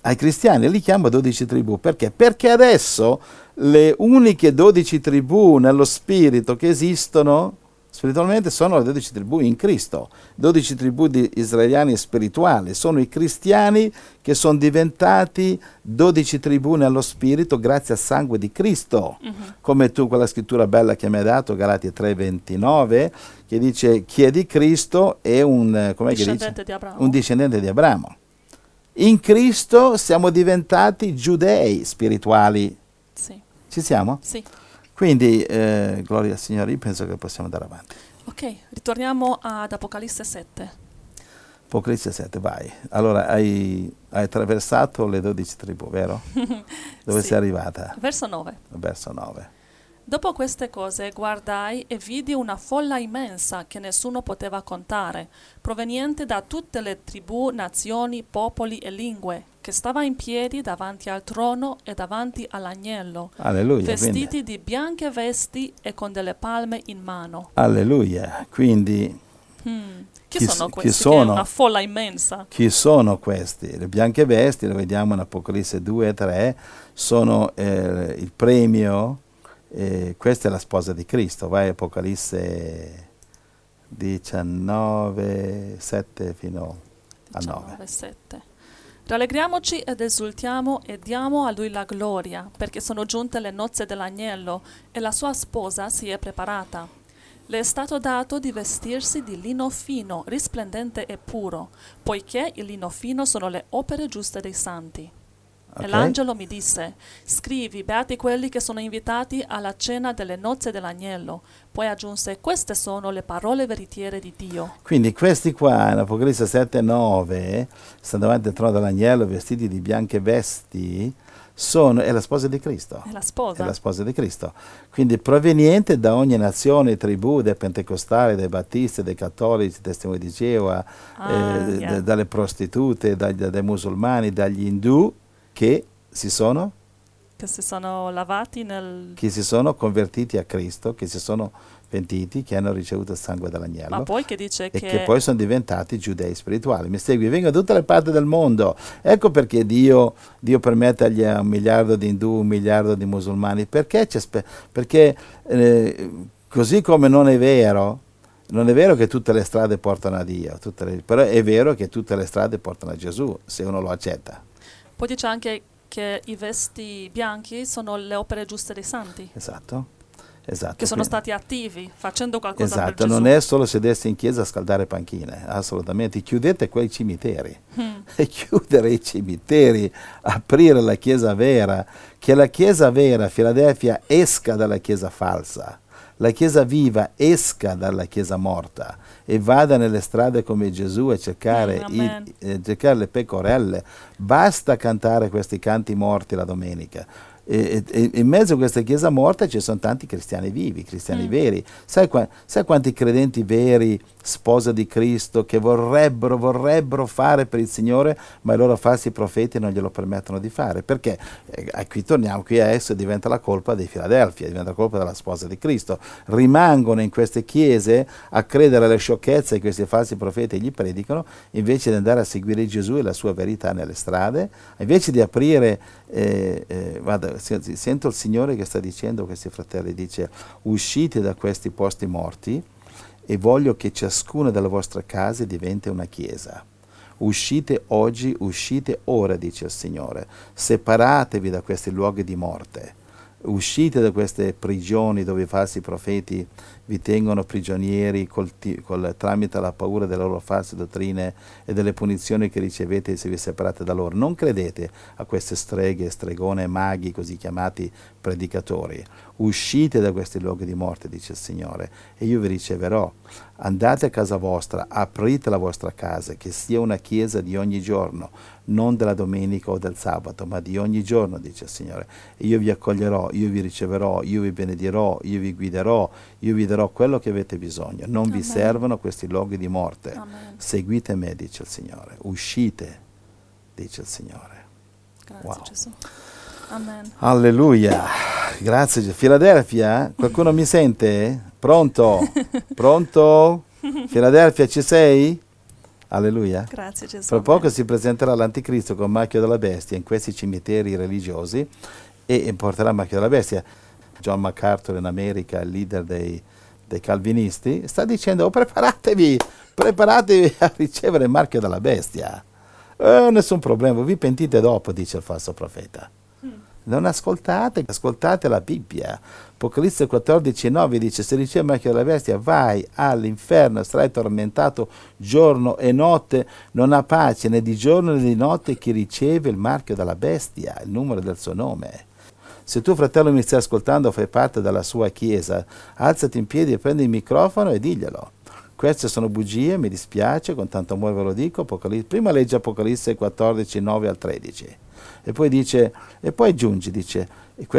ai cristiani, li chiama 12 tribù. Perché? Perché adesso le uniche 12 tribù nello spirito che esistono spiritualmente sono le 12 tribù in Cristo. 12 tribù di israeliani spirituali. Sono i cristiani che sono diventati 12 tribù nello spirito grazie al sangue di Cristo Mhm. come tu quella scrittura bella che mi hai dato, Galati 3:29, che dice chi è di Cristo è un, eh? Discendente di un discendente di Abramo. In Cristo siamo diventati giudei spirituali. Sì. Ci siamo? Sì. Quindi, eh, gloria al Signore, io penso che possiamo andare avanti. Ok, ritorniamo ad Apocalisse 7. Apocalisse 7, vai. Allora, hai, hai attraversato le 12 tribù, vero? Dove Sì. sei arrivata? Verso 9. Verso 9. Dopo queste cose guardai e vidi una folla immensa che nessuno poteva contare, proveniente da tutte le tribù, nazioni, popoli e lingue, che stava in piedi davanti al trono e davanti all'agnello, Alleluia. vestiti Quindi, di bianche vesti e con delle palme in mano. alleluia. Quindi, Hmm. Chi, Chi sono s- chi questi? Che è sono? una folla immensa. Chi sono questi? Le bianche vesti, lo vediamo in Apocalisse 2 e 3, sono eh, il premio, eh, questa è la sposa di Cristo, vai Apocalisse 19, 7 fino a 9. 19, 7. Rallegriamoci ed esultiamo e diamo a lui la gloria, perché sono giunte le nozze dell'agnello e la sua sposa si è preparata. Le è stato dato di vestirsi di lino fino, risplendente e puro, poiché il lino fino sono le opere giuste dei santi. E Ok? l'angelo mi disse, scrivi, beati quelli che sono invitati alla cena delle nozze dell'agnello. Poi aggiunse, queste sono le parole veritiere di Dio. Quindi questi qua in Apocalisse 7 e 9 stanno davanti al trono dell'agnello vestiti di bianche vesti, sono, è la sposa di Cristo. È la È sposa. la sposa di Cristo. Quindi proveniente da ogni nazione, tribù, dai pentecostali, dai battisti, dai cattolici, testimoni di Geova, Ah, eh, yeah. d- dalle prostitute, dai, dai musulmani, dagli indù che si sono, che si sono lavati nel... che si sono convertiti a Cristo, che si sono pentiti, che hanno ricevuto il sangue dell'agnello. Ma poi che dice e che... che poi sono diventati giudei spirituali. Mi segui? Vengono da tutte le parti del mondo. Ecco perché Dio, Dio permette agli, un miliardo di indù, un miliardo di musulmani. Perché? c'è spe- perché eh, così come non è vero, non è vero che tutte le strade portano a Dio, le- però è vero che tutte le strade portano a Gesù, se uno lo accetta. Poi dice anche che i vesti bianchi sono le opere giuste dei santi, Esatto. Esatto. che sono Quindi- stati attivi, facendo qualcosa Esatto, non è solo sedersi in chiesa a scaldare panchine, assolutamente. Chiudete quei cimiteri. Mm, e chiudere i cimiteri, aprire la chiesa vera, che la chiesa vera, Filadelfia, esca dalla chiesa falsa, la chiesa viva esca dalla chiesa morta e vada nelle strade come Gesù a cercare, Mm, i- eh, cercare le pecorelle, Basta cantare questi canti morti la domenica. E, e, in mezzo a questa chiesa morta ci sono tanti cristiani vivi, cristiani mm. veri. Sai, sai, quanti credenti veri, sposa di Cristo, che vorrebbero, vorrebbero fare per il Signore, ma i loro falsi profeti non glielo permettono di fare? Perché? Eh, qui torniamo qui a esso diventa la colpa di Filadelfia, diventa la colpa della sposa di Cristo. Rimangono in queste chiese a credere alle sciocchezze che questi falsi profeti gli predicano, invece di andare a seguire Gesù e la sua verità nelle strade, invece di aprire, eh, eh, guarda, sento il Signore che sta dicendo a questi fratelli, dice uscite da questi posti morti e voglio che ciascuna delle vostre case diventi una chiesa. Uscite oggi, uscite ora, dice il Signore, separatevi da questi luoghi di morte uscite da queste prigioni dove i falsi profeti vi tengono prigionieri col, col, tramite la paura delle loro false dottrine e delle punizioni che ricevete se vi separate da loro. Non credete a queste streghe, stregone, maghi, così chiamati predicatori. Uscite da questi luoghi di morte, dice il Signore, e io vi riceverò. Andate a casa vostra, aprite la vostra casa, che sia una chiesa di ogni giorno, non della domenica o del sabato, ma di ogni giorno, dice il Signore. Io vi accoglierò, io vi riceverò, io vi benedirò, io vi guiderò, io vi darò quello che avete bisogno. Non Amen. vi servono questi luoghi di morte. Amen. Seguite me, dice il Signore. Uscite, dice il Signore. Grazie wow. Gesù. Amen. Alleluia. Grazie. Filadelfia, qualcuno mi sente? Pronto? Pronto? Filadelfia, ci sei? Alleluia. Grazie Gesù. Fra poco si presenterà l'anticristo con macchia della bestia in questi cimiteri religiosi e porterà macchia della bestia. John MacArthur in America, il leader dei, dei calvinisti, sta dicendo oh, preparatevi, preparatevi a ricevere il marchio della bestia. Eh, nessun problema, vi pentite dopo, dice il falso profeta. Mm. Non ascoltate, ascoltate la Bibbia. Apocalisse 14, 9 dice, se riceve il marchio della bestia, vai all'inferno, sarai tormentato giorno e notte, non ha pace né di giorno né di notte chi riceve il marchio della bestia, il numero del suo nome. Se tu, fratello, mi stai ascoltando, fai parte della sua chiesa, alzati in piedi e prendi il microfono e diglielo. Queste sono bugie, mi dispiace, con tanto amore ve lo dico. Apocalisse, prima legge Apocalisse 14, 9 al 13. E poi dice, e poi aggiunge, dice,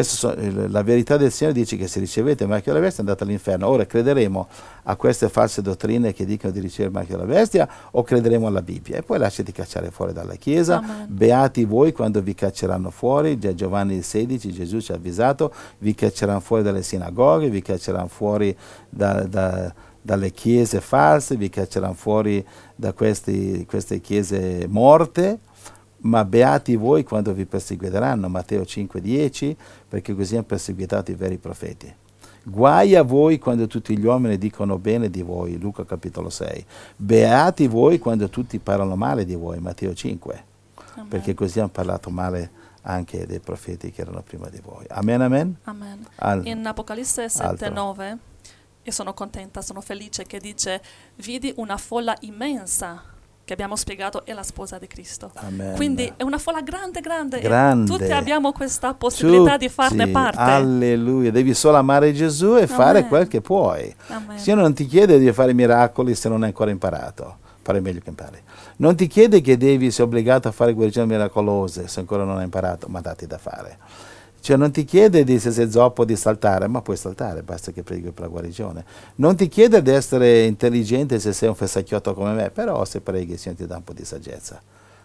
sono, la verità del Signore dice che se ricevete il marchio della bestia andate all'inferno. Ora crederemo a queste false dottrine che dicono di ricevere il marchio della bestia o crederemo alla Bibbia? E poi lasciati cacciare fuori dalla Chiesa. Amen. Beati voi quando vi cacceranno fuori. Da Giovanni 16 Gesù ci ha avvisato, vi cacceranno fuori dalle sinagoghe, vi cacceranno fuori da, da, dalle chiese false, vi cacceranno fuori da questi, queste chiese morte ma beati voi quando vi perseguiteranno, Matteo 5,10, perché così hanno perseguitato i veri profeti. Guai a voi quando tutti gli uomini dicono bene di voi, Luca capitolo 6. Beati voi quando tutti parlano male di voi, Matteo 5, amen. perché così hanno parlato male anche dei profeti che erano prima di voi. Amen, amen? amen. Al, In Apocalisse 7, 9, io sono contenta, sono felice che dice, vidi una folla immensa che abbiamo spiegato è la sposa di Cristo. Amen. Quindi è una folla grande, grande, grande. tutti abbiamo questa possibilità tutti. di farne parte. Alleluia, devi solo amare Gesù e Amen. fare quel che puoi. Amen. Dio non ti chiede di fare miracoli se non hai ancora imparato, fare meglio che impari. Non ti chiede che devi essere obbligato a fare guarigioni miracolose se ancora non hai imparato, ma dati da fare. Cioè non ti chiede di, se sei zoppo di saltare, ma puoi saltare, basta che preghi per la guarigione. Non ti chiede di essere intelligente se sei un fessacchiotto come me, però se preghi si ti dà un po' di saggezza.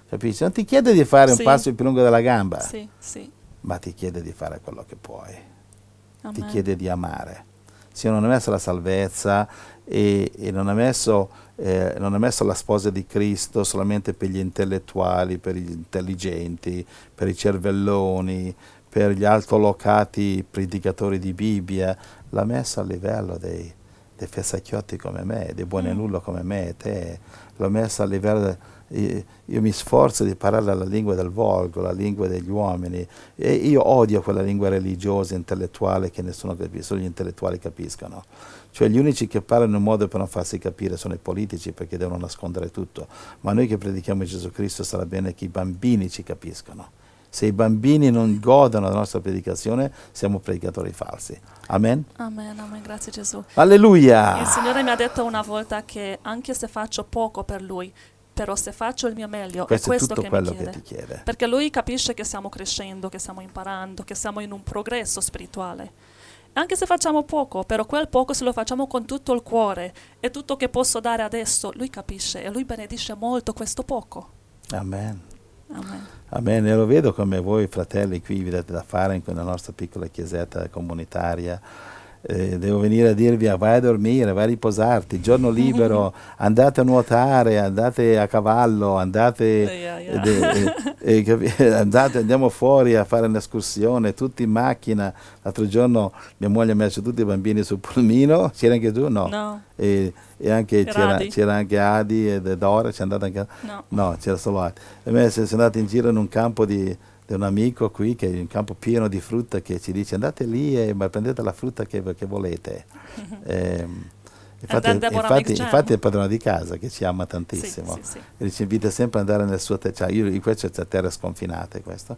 Capisci? Non ti chiede di fare sì. un passo più lungo della gamba, sì, sì. ma ti chiede di fare quello che puoi. Amen. Ti chiede di amare. Se non ha messo la salvezza e, e non, ha messo, eh, non ha messo la sposa di Cristo solamente per gli intellettuali, per gli intelligenti, per i cervelloni, per gli altolocati predicatori di Bibbia, l'ha messa a livello dei, dei fessacchiotti come me, dei buonenullo mm. come me e te, l'ho messa a livello... Io, io mi sforzo di parlare la lingua del volgo, la lingua degli uomini e io odio quella lingua religiosa, intellettuale che nessuno capisce, solo gli intellettuali capiscono. Cioè gli unici che parlano in un modo per non farsi capire sono i politici perché devono nascondere tutto, ma noi che predichiamo Gesù Cristo sarà bene che i bambini ci capiscono se i bambini non godono della nostra predicazione, siamo predicatori falsi. Amen? Amen, amen, grazie Gesù. Alleluia! Il Signore mi ha detto una volta che anche se faccio poco per Lui, però se faccio il mio meglio Questo è questo tutto che quello mi che chiede. ti chiede. Perché lui capisce che stiamo crescendo, che stiamo imparando, che siamo in un progresso spirituale. Anche se facciamo poco, però quel poco se lo facciamo con tutto il cuore e tutto che posso dare adesso, lui capisce e lui benedisce molto questo poco. Amen. Amen. Amen. E lo vedo come voi fratelli qui vi date da fare in quella nostra piccola chiesetta comunitaria. Eh, devo venire a dirvi ah, vai a dormire, vai a riposarti, giorno libero, andate a nuotare, andate a cavallo, andate, eh, eh, eh, andate- andiamo fuori a fare un'escursione, tutti in macchina. L'altro giorno mia moglie ha messo tutti i bambini sul pulmino, c'era anche tu? No. No, E, e anche Era c'era, c'era anche Adi e Dora, c'è andata anche no. No, c'era solo Adi. E me siamo andati in giro in un campo di, di un amico qui, che è un campo pieno di frutta, che ci dice andate lì e prendete la frutta che, che volete. Ehm, infatti, infatti, infatti è il padrone di casa che ci ama Sì, tantissimo. sì, sì. E ci invita sempre ad andare nel suo terreno, cioè io, io- questo c'è terre sconfinate questo.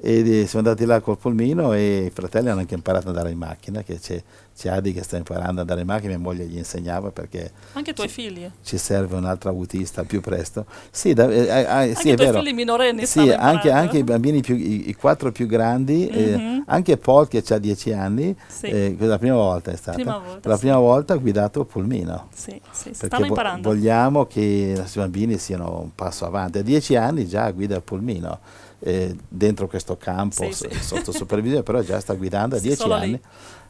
E eh, siamo andati là col pulmino e i fratelli hanno anche imparato ad andare in macchina, che c'è, c'è Adi che sta imparando ad andare in macchina, mia moglie gli insegnava perché Anche i tuoi figli. ci serve un altro autista più presto. Sì, da- eh, eh, Anche sì i è vero. figli minorenni Sì, anche, anche i bambini più, i, i quattro più grandi, eh, Mhm. anche Paul che ha 10 anni, Sì. eh, la prima volta è stata. Prima volta, la sì. prima volta ha guidato pulmino. Sì, sì, stanno vo- imparando. vogliamo che i nostri bambini siano un passo avanti. A 10 anni già guida il pulmino. eh, dentro questo campo Sì, s- sotto supervisione, però già sta guidando a 10 solo lì.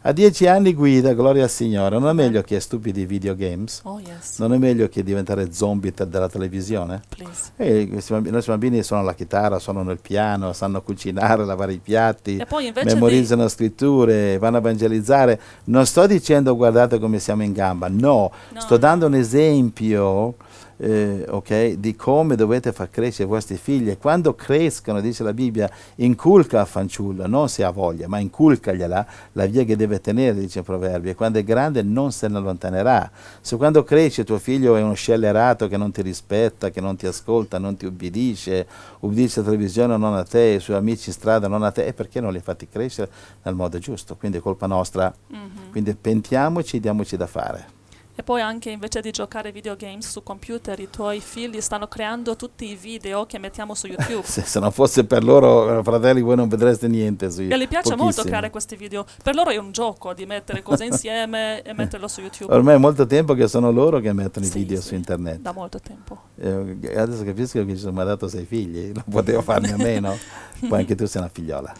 A 10 anni guida, gloria al Signore. Non è meglio che stupidi videogames? Oh yes, Non è meglio che diventare zombie te- della televisione? please. E questi bambini, i nostri bambini suonano la chitarra, suonano il piano, sanno cucinare, lavare i piatti, memorizzano scritture, vanno a evangelizzare. Non sto dicendo guardate come siamo in gamba, no, No, sto dando un esempio eh, ok, di come dovete far crescere i vostri figli. E quando crescano, dice la Bibbia, inculca al fanciullo, non se ha voglia, ma inculcagliela la via che deve tenere, dice il proverbio. E quando è grande non se ne allontanerà. Se quando cresce tuo figlio è uno scellerato che non ti rispetta, che non ti ascolta, non ti ubbidisce, ubbidisce la televisione non a te, i suoi amici in strada non a te, e perché non li hai fatti crescere nel modo giusto? Quindi è colpa nostra. Mhm. Quindi pentiamoci, diamoci da fare. E poi anche invece di giocare videogames su computer, i tuoi figli stanno creando tutti i video che mettiamo su YouTube. Se, se non fosse per loro, eh, fratelli, voi non vedreste niente. Sui, E gli piace molto pochissimo. creare questi video. Per loro è un gioco di mettere cose insieme e metterlo su YouTube. Ormai è molto tempo che sono loro che mettono i Sì, video sì, su internet. Da molto tempo. Eh, adesso capisco che ci sono dato sei figli, non potevo farne a meno. Poi anche tu sei una figliola.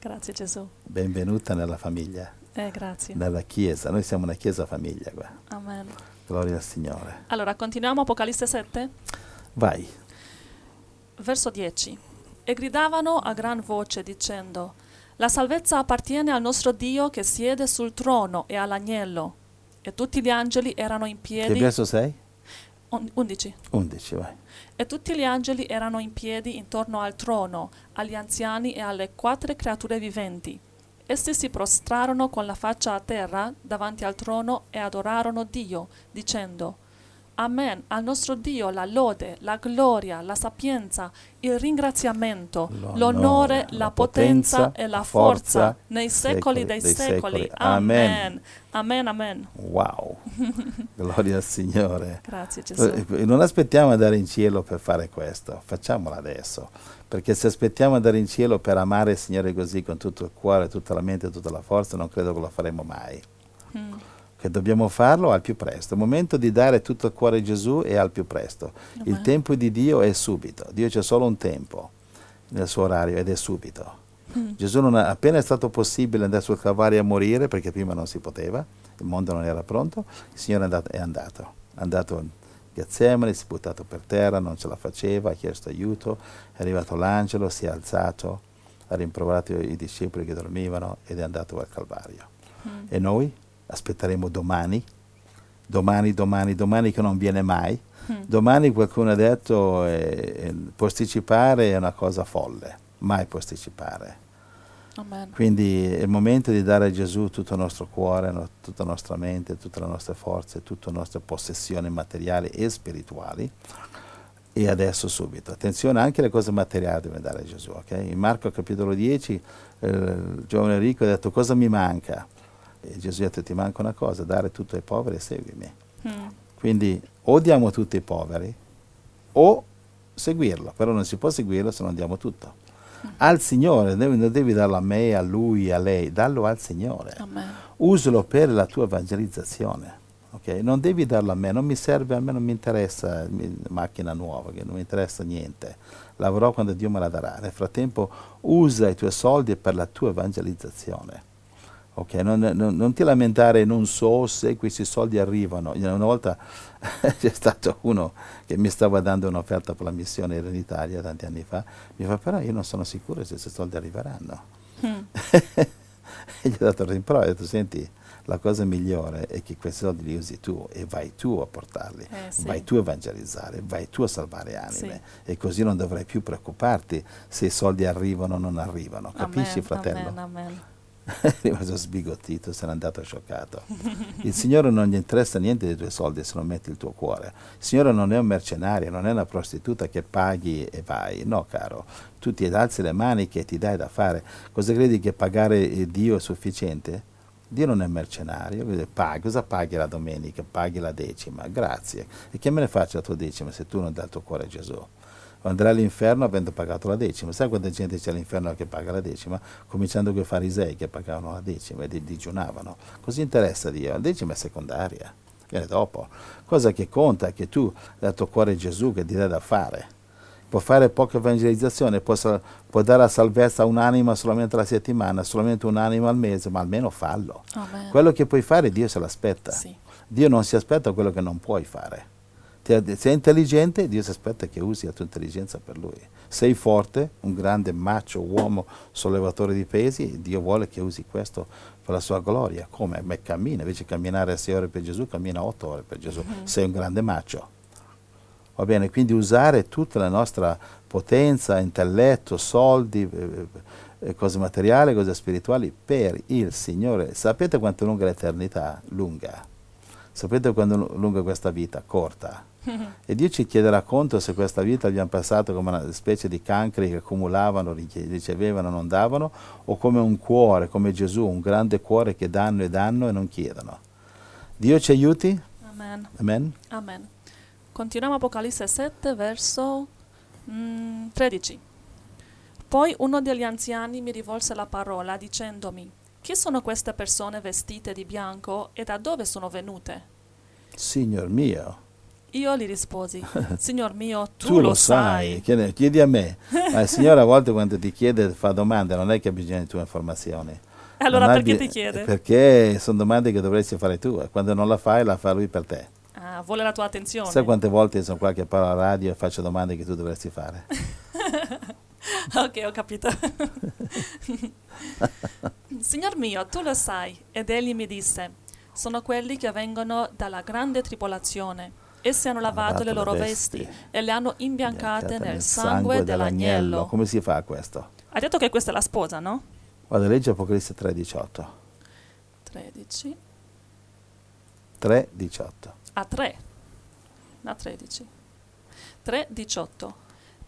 Grazie Gesù. Benvenuta nella famiglia, Eh, grazie. nella chiesa. Noi siamo una chiesa famiglia qua. Amen. Gloria al Signore. Allora, continuiamo Apocalisse 7, Vai. verso 10. E gridavano a gran voce dicendo, La salvezza appartiene al nostro Dio che siede sul trono e all'agnello. E tutti gli angeli erano in Che piedi. verso sei? Un- 11. 11, vai. E tutti gli angeli erano in piedi intorno al trono, agli anziani e alle quattro creature viventi. Essi si prostrarono con la faccia a terra davanti al trono e adorarono Dio, dicendo, Amen, al nostro Dio la lode, la gloria, la sapienza, il ringraziamento, L'onore, l'onore, la la potenza potenza, e la forza forza nei secoli dei dei secoli. secoli. Amen. Amen, amen. Wow. Gloria al Signore. Grazie Gesù. Eh, Non aspettiamo ad andare in cielo per fare questo, facciamolo adesso. Perché se aspettiamo ad andare in cielo per amare il Signore così con tutto il cuore, tutta la mente tutta la forza, non credo che lo faremo mai. Mm. Che dobbiamo farlo al più presto. Il momento di dare tutto il cuore a Gesù è al più presto. Il Amen. tempo di Dio è subito. Dio c'è solo un tempo nel suo orario ed è subito. Mm. Gesù non ha, appena è stato possibile andare sul Calvario a morire, perché prima non si poteva, il mondo non era pronto, il Signore è andato. È andato, è andato Getsemani, si è buttato per terra, non ce la faceva, ha chiesto aiuto, è arrivato l'angelo, si è alzato, ha rimproverato i discepoli che dormivano ed è andato al Calvario. Mm. E noi aspetteremo domani, domani, domani, domani che non viene mai. Mm. Domani qualcuno ha detto eh, eh, posticipare è una cosa folle, mai posticipare. Amen. Quindi è il momento di dare a Gesù tutto il nostro cuore, no- tutta la nostra mente, tutte le nostre forze, tutte le nostre possessioni materiali e spirituali. E adesso subito. Attenzione, anche le cose materiali deve dare a Gesù. ok? In Marco capitolo 10 eh, il giovane ricco ha detto cosa mi manca? E Gesù ha detto ti manca una cosa, dare tutto ai poveri e seguimi. Mm. Quindi o diamo tutti ai poveri, o seguirlo, però non si può seguirlo se non diamo tutto. Al Signore, non devi darlo a me, a lui, a lei, dallo al Signore. Amen. Usalo per la tua evangelizzazione. Okay? Non devi darlo a me, non mi serve, a me non mi interessa macchina nuova, che non mi interessa niente. Lavorò quando Dio me la darà. Nel frattempo usa i tuoi soldi per la tua evangelizzazione. Okay? Non, non, non, ti lamentare, non so se questi soldi arrivano. Una volta c'è stato uno che mi stava dando un'offerta per la missione in Italia tanti anni fa, mi fa però io non sono sicuro se questi soldi arriveranno. Mm. e gli ho dato rimprovero, ho detto senti, la cosa migliore è che questi soldi li usi tu e vai tu a portarli, eh, sì. vai tu a evangelizzare, vai tu a salvare anime sì. e così non dovrai più preoccuparti se i soldi arrivano o non arrivano. Capisci, amen, fratello? Amen, amen. è rimasto sbigottito, se n'è andato scioccato. Il Signore non gli interessa niente dei tuoi soldi se non metti il tuo cuore. Il Signore non è un mercenario, non è una prostituta che paghi e vai. No, caro, tu ti alzi le maniche e ti dai da fare. Cosa credi che pagare Dio è sufficiente? Dio non è mercenario, paghi, cosa paghi la domenica? Paghi la decima, grazie. E che me ne faccio la tua decima se tu non dai il tuo cuore a Gesù? Andrà all'inferno avendo pagato la decima. Sai quanta gente c'è all'inferno che paga la decima? Cominciando con i farisei che pagavano la decima e digiunavano. Cosa interessa Dio? La decima è secondaria, viene dopo. Cosa che conta è che tu dai il tuo cuore Gesù che ti dà da fare. Può fare poca evangelizzazione, può, può dare la salvezza a un'anima solamente la settimana, solamente un'anima al mese, ma almeno fallo. Amen. Quello che puoi fare Dio se l'aspetta. Sì. Dio non si aspetta quello che non puoi fare sei intelligente, Dio si aspetta che usi la tua intelligenza per Lui. Sei forte, un grande macho, uomo, sollevatore di pesi, Dio vuole che usi questo per la sua gloria. Come? Beh, cammina, invece di camminare 6 ore per Gesù, cammina 8 ore per Gesù. Mm-hmm. Sei un grande macho. Va bene, quindi usare tutta la nostra potenza, intelletto, soldi, eh, eh, cose materiali, cose spirituali per il Signore. Sapete quanto è lunga l'eternità? Lunga. Sapete quanto è lunga questa vita? Corta e Dio ci chiederà conto se questa vita abbiamo passato come una specie di cancri che accumulavano, ricevevano, non davano, o come un cuore, come Gesù, un grande cuore che danno e danno e non chiedono. Dio ci aiuti? Amen. Amen. Amen. Continuiamo Apocalisse 7, verso mm, 13. Poi uno degli anziani mi rivolse la parola dicendomi, chi sono queste persone vestite di bianco e da dove sono venute? Signor mio, io gli risposi, Signor mio, tu, tu lo, lo sai. sai. Chiedi a me. Ma il Signore a volte quando ti chiede, fa domande, non è che ha bisogno di tue informazioni. Allora non perché bi- ti chiede? Perché sono domande che dovresti fare tu e quando non la fai la fa lui per te. Ah, vuole la tua attenzione. Sai quante volte sono qua che parlo alla radio e faccio domande che tu dovresti fare? ok, ho capito. Signor mio, tu lo sai. Ed egli mi disse, sono quelli che vengono dalla grande tribolazione Essi hanno lavato le loro vesti, e le hanno imbiancate nel sangue dell'agnello. Come si fa questo? Ha detto che questa è la sposa, no? Guarda, legge Apocalisse 3,18. 13. 3,18. A 3. A 13. 3,18.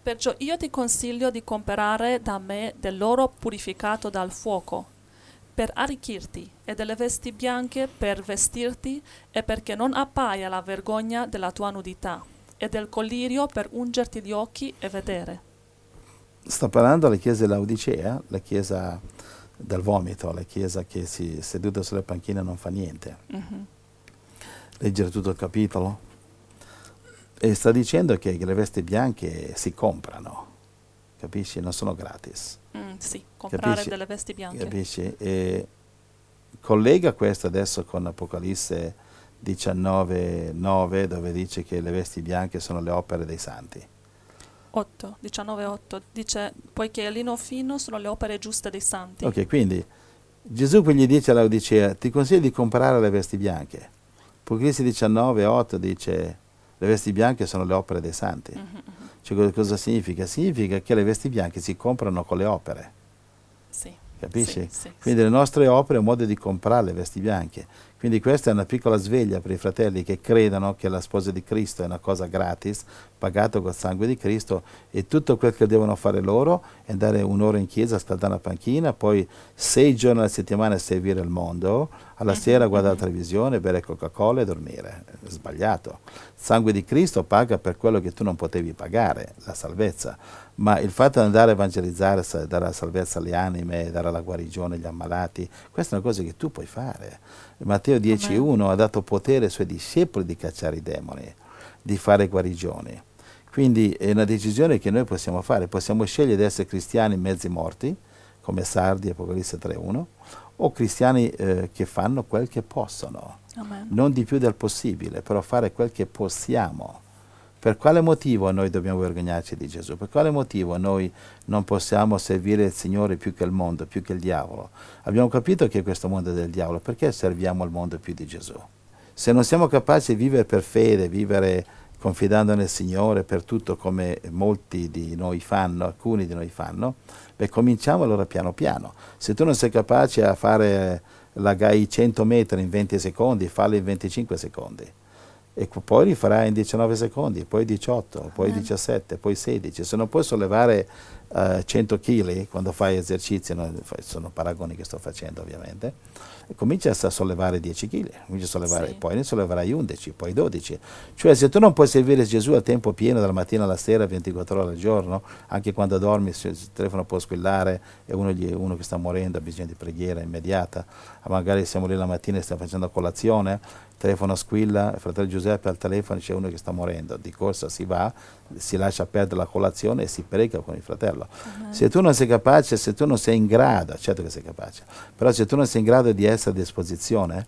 Perciò io ti consiglio di comprare da me dell'oro purificato dal fuoco per arricchirti e delle vesti bianche per vestirti e perché non appaia la vergogna della tua nudità e del collirio per ungerti gli occhi e vedere. Sto parlando alla chiesa dell'Odicea, la chiesa del vomito, la chiesa che si seduta sulle panchine non fa niente. Mm-hmm. Leggere tutto il capitolo. E sta dicendo che le vesti bianche si comprano, capisci? Non sono gratis. Mm, sì, comprare capisci? delle vesti bianche. Capisci? E collega questo adesso con Apocalisse 19, 9, dove dice che le vesti bianche sono le opere dei santi. 8, 19, 8, dice, poiché lino fino sono le opere giuste dei santi. Ok, quindi Gesù qui gli dice all'Odicea, ti consiglio di comprare le vesti bianche. Apocalisse 19, 8 dice, le vesti bianche sono le opere dei santi. Mm-hmm. Cioè, cosa significa? Significa che le vesti bianche si comprano con le opere. Capisci? Sì, sì, Quindi sì. le nostre opere è un modo di comprare le vesti bianche. Quindi questa è una piccola sveglia per i fratelli che credono che la sposa di Cristo è una cosa gratis, pagata col sangue di Cristo e tutto quel che devono fare loro è andare un'ora in chiesa, scaldare una panchina, poi sei giorni alla settimana servire il mondo, alla mm-hmm. sera guardare la televisione, bere Coca-Cola e dormire. È sbagliato. Il sangue di Cristo paga per quello che tu non potevi pagare, la salvezza. Ma il fatto di andare a evangelizzare, dare la salvezza alle anime, dare la guarigione agli ammalati, questa è una cosa che tu puoi fare. Matteo 10.1 ha dato potere ai suoi discepoli di cacciare i demoni, di fare guarigioni. Quindi è una decisione che noi possiamo fare. Possiamo scegliere di essere cristiani mezzi morti, come Sardi, Apocalisse 3.1, o cristiani eh, che fanno quel che possono, Amen. non di più del possibile, però fare quel che possiamo. Per quale motivo noi dobbiamo vergognarci di Gesù? Per quale motivo noi non possiamo servire il Signore più che il mondo, più che il diavolo? Abbiamo capito che questo mondo è del diavolo, perché serviamo il mondo più di Gesù? Se non siamo capaci di vivere per fede, vivere confidando nel Signore per tutto come molti di noi fanno, alcuni di noi fanno, beh cominciamo allora piano piano. Se tu non sei capace a fare la GAI 100 metri in 20 secondi, fallo in 25 secondi. E poi li farai in 19 secondi, poi 18, poi 17, poi 16. Se non puoi sollevare uh, 100 kg quando fai esercizi, no, sono paragoni che sto facendo ovviamente, comincia a sollevare 10 kg, comincia a sollevare, sì. poi ne solleverai 11, poi 12. Cioè se tu non puoi servire Gesù a tempo pieno dalla mattina alla sera, 24 ore al giorno, anche quando dormi il telefono può squillare e uno, gli, uno che sta morendo ha bisogno di preghiera immediata, magari siamo lì la mattina e stiamo facendo colazione, telefono squilla, il fratello Giuseppe al telefono c'è uno che sta morendo, di corsa si va, si lascia perdere la colazione e si prega con il fratello. Uh-huh. Se tu non sei capace, se tu non sei in grado, certo che sei capace, però se tu non sei in grado di essere a disposizione,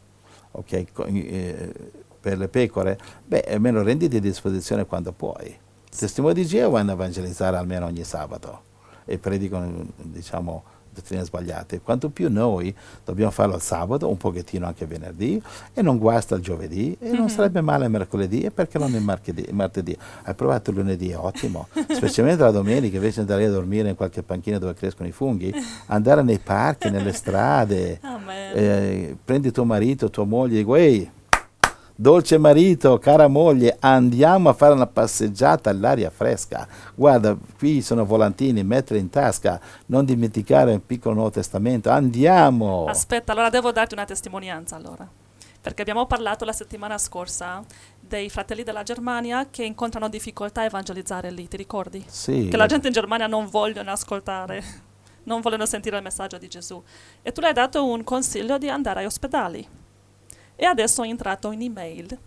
ok, eh, per le pecore, beh, almeno renditi a disposizione quando puoi. Testimoni di Geo vanno a evangelizzare almeno ogni sabato e predicano, diciamo, dottrine sbagliate, quanto più noi dobbiamo farlo il sabato, un pochettino anche venerdì, e non guasta il giovedì, e non mhm. sarebbe male il mercoledì, e perché non il martedì? martedì? Hai provato il lunedì, ottimo, specialmente la domenica, invece di andare a dormire in qualche panchina dove crescono i funghi, andare nei parchi, nelle strade, eh, prendi tuo marito, tua moglie, e dico, ehi, Dolce marito, cara moglie, andiamo a fare una passeggiata all'aria fresca. Guarda, qui sono volantini, mettere in tasca, non dimenticare un piccolo Nuovo Testamento. Andiamo! Aspetta, allora devo darti una testimonianza allora. Perché abbiamo parlato la settimana scorsa dei fratelli della Germania che incontrano difficoltà a evangelizzare lì, ti ricordi? Sì. Che la gente in Germania non vogliono ascoltare, non vogliono sentire il messaggio di Gesù. E tu le hai dato un consiglio di andare agli ospedali. E adesso è entrato un'email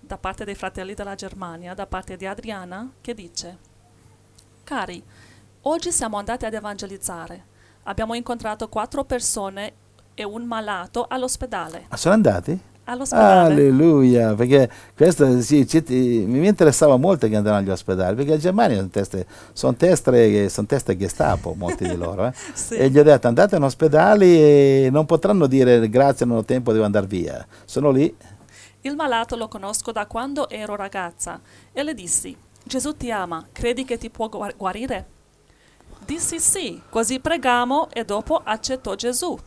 da parte dei fratelli della Germania, da parte di Adriana, che dice Cari, oggi siamo andati ad evangelizzare. Abbiamo incontrato quattro persone e un malato all'ospedale. Ah, sono andati? All'ospedale. Alleluia, perché questo sì, mi interessava molto che andavano agli ospedali, perché in Germania sono teste, sono teste, sono teste Gestapo, molti di loro. Eh? sì. E gli ho detto andate in ospedale e non potranno dire grazie, non ho tempo, devo andare via. Sono lì. Il malato lo conosco da quando ero ragazza e le dissi, Gesù ti ama, credi che ti può guarire? Dissi sì, così pregamo e dopo accettò Gesù.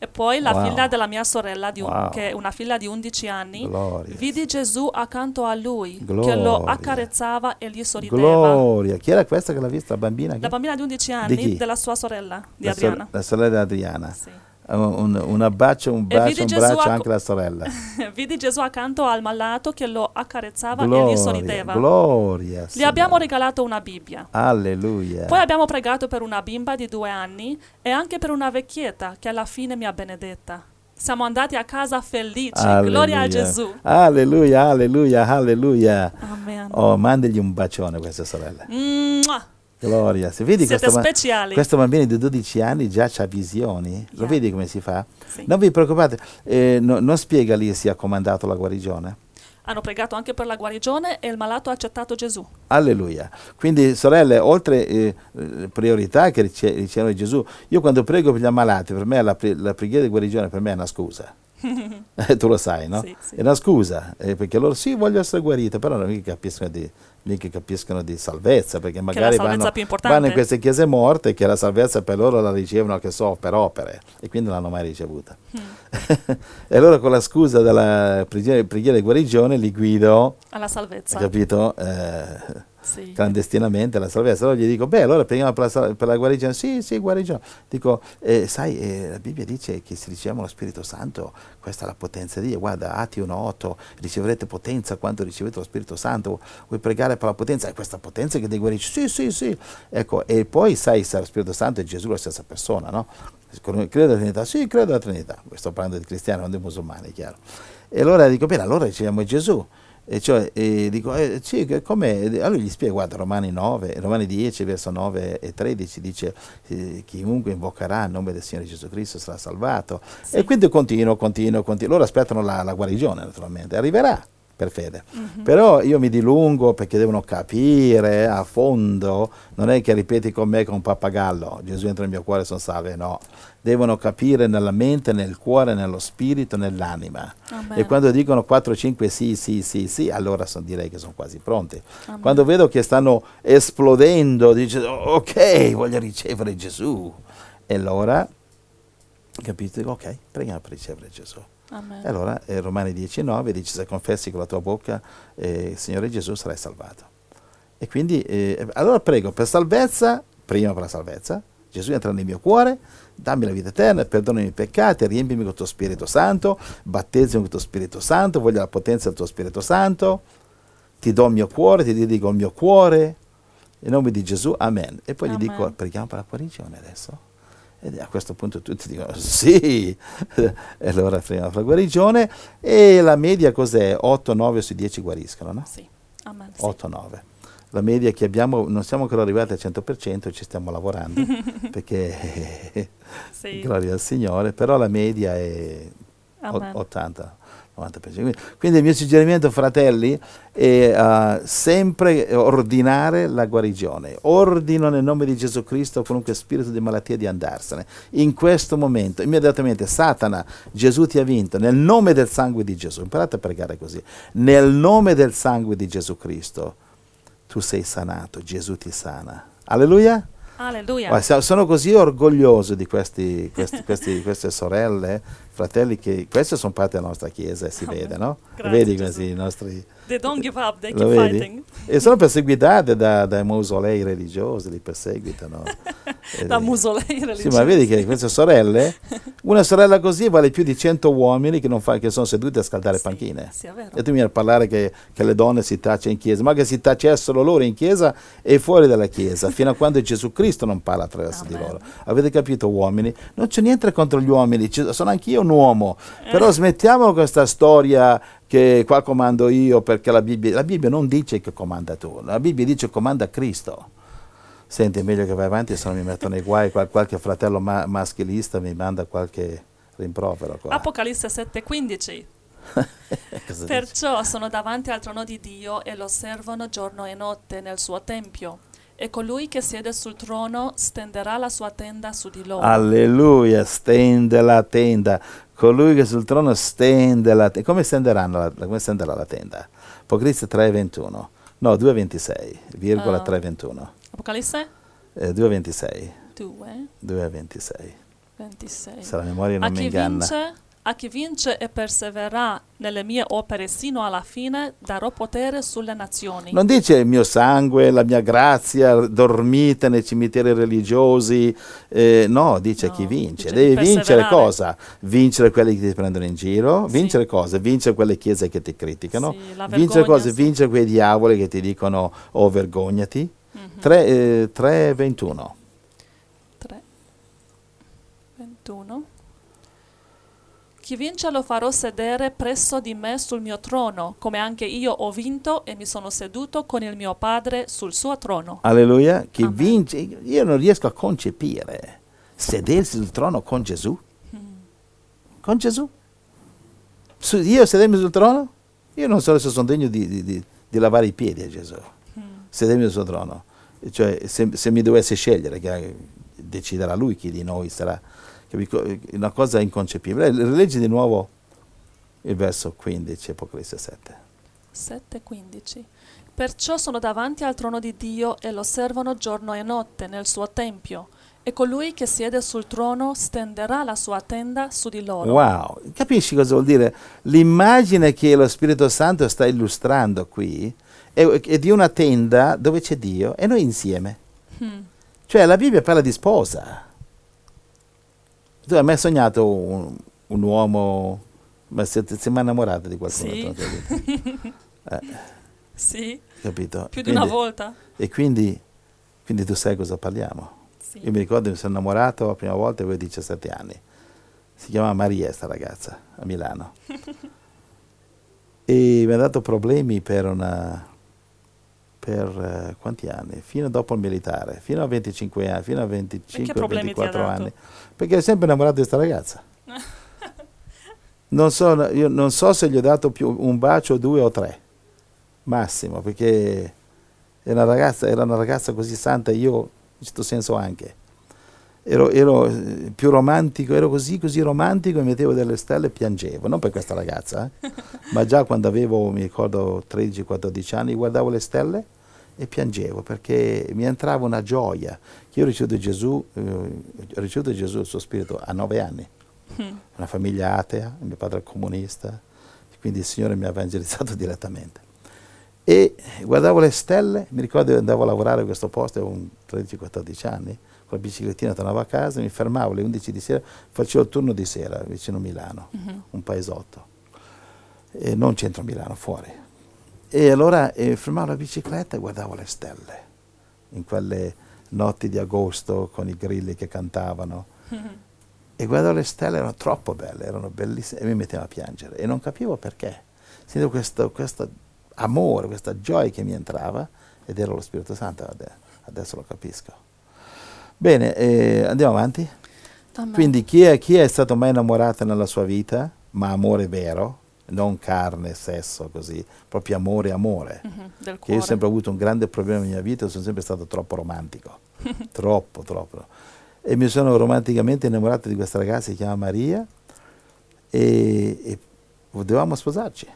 E poi la wow. figlia della mia sorella, un, wow. che è una figlia di 11 anni, Gloria. vidi Gesù accanto a lui, Gloria. che lo accarezzava e gli sorrideva. Gloria! Chi era questa che l'ha vista, la bambina? La bambina di 11 anni, di della sua sorella, di la Adriana. So- la sorella di Adriana. Sì un, un abbraccio, un bacio, un braccio acc- anche alla sorella. vidi Gesù accanto al malato che lo accarezzava gloria, e gli sorrideva. Gloria. Gli abbiamo regalato una Bibbia. Alleluia. Poi abbiamo pregato per una bimba di due anni e anche per una vecchietta che alla fine mi ha benedetta. Siamo andati a casa felici. Alleluia. Gloria a Gesù. Alleluia, alleluia, alleluia. Amen. Oh, mandigli un bacione a questa sorella. Mua. Gloria, se vedi Siete questo, speciali. questo bambino di 12 anni già ha visioni, yeah. lo vedi come si fa? Sì. Non vi preoccupate, eh, no, non spiega lì se ha comandato la guarigione. Hanno pregato anche per la guarigione e il malato ha accettato Gesù. Alleluia. Quindi, sorelle, oltre eh, priorità che ricevono Gesù, io quando prego per gli ammalati, per me la, la preghiera di guarigione per me è una scusa. eh, tu lo sai, no? Sì, sì. È una scusa, eh, perché loro sì, voglio essere guarito, però non capiscono di mica capiscono di salvezza, perché Che magari salvezza vanno, vanno in queste chiese morte che la salvezza per loro la ricevono, che so, per opere, e quindi non l'hanno mai ricevuta. Mm. e allora con la scusa della preghiera, preghiera di guarigione li guido, alla salvezza. capito? Eh, Sì. clandestinamente la salvezza. Allora gli dico, beh, allora preghiamo per la, per la guarigione. Sì, sì, guarigione. Dico, eh, sai, eh, la Bibbia dice che se riceviamo lo Spirito Santo, questa è la potenza di Dio. Guarda, Atti 1.8, riceverete potenza quando ricevete lo Spirito Santo. Vuoi pregare per la potenza? È questa potenza che ti guarisce. Sì, sì, sì. Ecco, e poi sai se lo Spirito Santo e Gesù la stessa persona, no? Credo alla Trinità? Sì, credo alla Trinità. Sto parlando di cristiani, non di musulmani, chiaro. E allora dico, bene, allora riceviamo Gesù. E cioè, e dico, eh, sì? Allora gli spiego, guarda, Romani 9, Romani 10, verso 9 e 13 dice, eh, chiunque invocherà il nome del Signore Gesù Cristo sarà salvato. Sì. E quindi continuo, continuo, continuo. Loro aspettano la, la guarigione, naturalmente. Arriverà per fede. Mhm. Però io mi dilungo perché devono capire a fondo, non è che ripeti con me come un pappagallo, Gesù entra nel mio cuore, sono salve, no. Devono capire nella mente, nel cuore, nello spirito, nell'anima. Amen. E quando dicono 4, 5 sì, sì, sì, sì, allora son- direi che sono quasi pronti. Amen. Quando vedo che stanno esplodendo, dice ok, voglio ricevere Gesù. E allora, capite, ok, preghiamo per ricevere Gesù. Amen. E allora eh, Romani 10,9 dice se confessi con la tua bocca eh, il Signore Gesù sarai salvato. E quindi eh, allora prego per salvezza, prima per la salvezza, Gesù entra nel mio cuore, dammi la vita eterna, perdona i miei peccati, riempimi con il tuo Spirito Santo, battezzami con il tuo Spirito Santo, voglio la potenza del tuo Spirito Santo, ti do il mio cuore, ti dedico il mio cuore, in nome di Gesù, amen. E poi gli Amen. dico, preghiamo per la guarigione adesso. E a questo punto tutti dicono sì, e allora preghiamo per la guarigione. E la media cos'è? 8-9 su 10 guariscono, no? Sì. Amen. Sì. 8-9. La media che abbiamo, non siamo ancora arrivati al 100%, ci stiamo lavorando, perché Sì. gloria al Signore, però la media è Amen. 80. 90%. Quindi- il mio suggerimento, fratelli, è eh, sempre ordinare la guarigione. Ordino nel nome di Gesù Cristo qualunque spirito di malattia di andarsene. In questo momento, immediatamente, Satana, Gesù ti ha vinto. Nel nome del sangue di Gesù, imparate a pregare così. Nel nome del sangue di Gesù Cristo, tu sei sanato, Gesù ti sana. Alleluia. Alleluia. Sono così orgoglioso di questi, questi- questi- queste sorelle, fratelli, che queste sono parte della nostra chiesa e si Amen. vede, no? Grazie, Vedi questi i nostri... They don't give up, they keep fighting. E sono perseguitate da- dai mausolei religiosi, li perseguitano. Eh, Da musolei Sì, religiosi. ma vedi che queste sorelle, una sorella così vale più di 100 uomini che, non fa- che sono seduti a scaldare Sì, panchine. Sì. E tu mi a parlare che, che le donne si tacciano in chiesa, ma che si tacessero loro in chiesa e fuori dalla chiesa, fino a quando Gesù Cristo non parla attraverso di Amen. loro. Avete capito, uomini? Non c'è niente contro gli uomini, sono anch'io un uomo, però smettiamo questa storia che qua comando io perché la Bibbia, la Bibbia non dice che comanda tu, la Bibbia dice comanda Cristo. Senti, è meglio che vai avanti se non mi metto nei guai, qual- qualche fratello ma- maschilista mi manda qualche rimprovero qua. Apocalisse 7:15. Cosa dice? Perciò sono davanti al trono di Dio e lo servono giorno e notte nel suo tempio. E colui che siede sul trono stenderà la sua tenda su di loro. Alleluia, stende la tenda. Colui che sul trono stende la tenda. Come, stenderanno la, come stenderà la tenda? Apocalisse 3,21. No, 2,26, virgola Ah. 3,21. Apocalisse Eh, 2,26. 2, 2,26. 26. Se la memoria A non mi chi, inganna. vince, a chi vince e persevererà nelle mie opere sino alla fine, darò potere sulle nazioni. Non dice il mio sangue, la mia grazia, dormite nei cimiteri religiosi. eh, no, dice No, chi vince. Devi vincere cosa? Vincere quelli che ti prendono in giro. Sì. Vincere cosa? Vincere quelle chiese che ti criticano. Sì, vincere cose? sì. Vincere quei diavoli che ti dicono oh vergognati. Mhm. 3, eh, 3,21. 3, 21. Chi vince lo farò sedere presso di me sul mio trono, come anche io ho vinto e mi sono seduto con il mio Padre sul suo trono. Alleluia. Chi Amen. vince, io non riesco a concepire sedersi sul trono con Gesù. Mm. Con Gesù. Su- io sedermi sul trono? Io non so se sono degno di, di- di- di lavare i piedi a Gesù. Mm. Sedermi sul suo trono. Cioè, se, se mi dovesse scegliere, che deciderà lui chi di noi sarà. Una cosa inconcepibile. Leggi di nuovo il verso 15, Apocalisse 7. 7:15 Perciò sono davanti al trono di Dio e lo servono giorno e notte nel suo tempio. E colui che siede sul trono stenderà la sua tenda su di loro. Wow, capisci cosa vuol dire? L'immagine che lo Spirito Santo sta illustrando qui è, è di una tenda dove c'è Dio e noi insieme. Hmm. Cioè la Bibbia parla di sposa. Tu hai mai sognato un, un uomo, ma siete, sei mai innamorato di qualcuno? Sì. eh. sì. Capito? Più quindi, di una volta. E quindi, quindi tu sai cosa parliamo. Sì. Io mi ricordo mi sono innamorato la prima volta avevo 17 anni. Si chiamava Maria, questa ragazza, a Milano. e mi ha dato problemi per una... per uh, quanti anni? Fino dopo il militare, fino a 25 anni, fino a 25-24 anni. Perché ero sempre innamorato di questa ragazza. non, so, io non so se gli ho dato più un bacio, due o tre, massimo, perché era una ragazza, era una ragazza così santa, io in questo senso anche. Ero, ero, eh, più romantico, ero così, così romantico, mi mettevo delle stelle e piangevo, non per questa ragazza, eh? ma già quando avevo, mi ricordo, 13-14 anni, guardavo le stelle e piangevo perché mi entrava una gioia. Io ho ricevuto Gesù, eh, ho ricevuto Gesù, il suo spirito, a nove anni, mm. una famiglia atea, mio padre è comunista, quindi il Signore mi ha evangelizzato direttamente e guardavo le stelle, mi ricordo che andavo a lavorare a questo posto, avevo 13-14 anni, con la biciclettina tornavo a casa, mi fermavo alle 11 di sera, facevo il turno di sera vicino a Milano, uh-huh. un paesotto, e non centro Milano, fuori. E allora eh, fermavo la bicicletta e guardavo le stelle, in quelle notti di agosto con i grilli che cantavano. Uh-huh. E guardavo le stelle, erano troppo belle, erano bellissime, e mi mettevo a piangere. E non capivo perché. Sentivo questo, questo amore, questa gioia che mi entrava ed era lo Spirito Santo, adesso lo capisco. Bene, eh, andiamo avanti. Amen. Quindi chi è, chi è stato mai innamorato nella sua vita, ma amore vero, non carne, sesso, così, proprio amore, amore. Mm-hmm, che io ho sempre avuto un grande problema nella mia vita, sono sempre stato troppo romantico, troppo, troppo. E mi sono romanticamente innamorato di questa ragazza si chiama Maria e, e dovevamo sposarci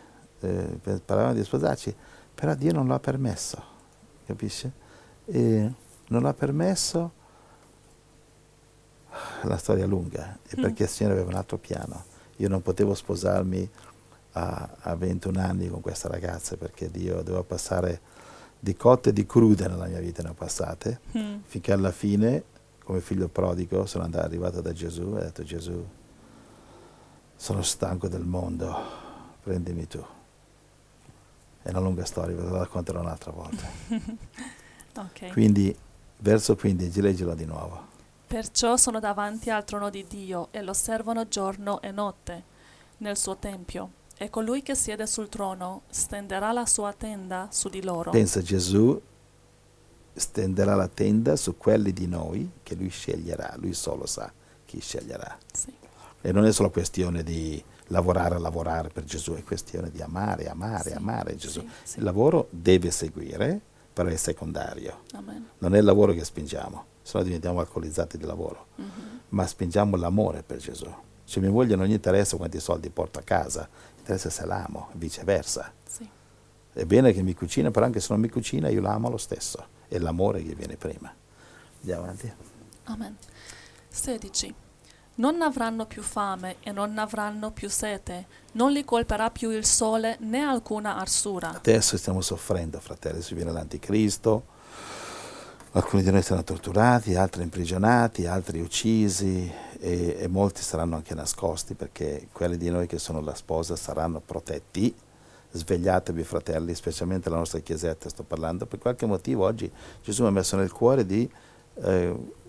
eh, parlavano di sposarci, però Dio non l'ha permesso, capisci? E non l'ha permesso, la storia è lunga, è mm. perché il Signore aveva un altro piano. Io non potevo sposarmi a, a 21 anni con questa ragazza perché Dio doveva passare di cotte e di crude nella mia vita, ne ho passate, mm. finché alla fine, come figlio prodigo, sono andato, arrivato da Gesù e ho detto Gesù, sono stanco del mondo, prendimi tu. È una lunga storia, ve la racconterò un'altra volta. okay. Quindi, verso 15, leggilo di nuovo. Perciò sono davanti al trono di Dio e lo servono giorno e notte nel suo tempio. E colui che siede sul trono stenderà la sua tenda su di loro. Pensa Gesù stenderà la tenda su quelli di noi che lui sceglierà, lui solo sa chi sceglierà. Sì. E non è solo questione di lavorare lavorare per Gesù, è questione di amare, amare, sì, amare Gesù. Sì, sì. Il lavoro deve seguire, però è secondario. Amen. Non è il lavoro che spingiamo, se no diventiamo alcolizzati di lavoro, mm-hmm. ma spingiamo l'amore per Gesù. Se mia moglie non gli interessa quanti soldi porto a casa, interessa se l'amo, viceversa. È bene che mi cucina, però anche se non mi cucina io l'amo lo stesso, è l'amore che viene prima. Andiamo avanti. Amen. 16 non avranno più fame e non avranno più sete, non li colperà più il sole né alcuna arsura. Adesso stiamo soffrendo, fratelli, si viene l'anticristo, alcuni di noi saranno torturati, altri imprigionati, altri uccisi e, e molti saranno anche nascosti perché quelli di noi che sono la sposa saranno protetti. Svegliatevi fratelli, specialmente la nostra chiesetta, sto parlando, per qualche motivo oggi Gesù mi ha messo nel cuore di... Eh,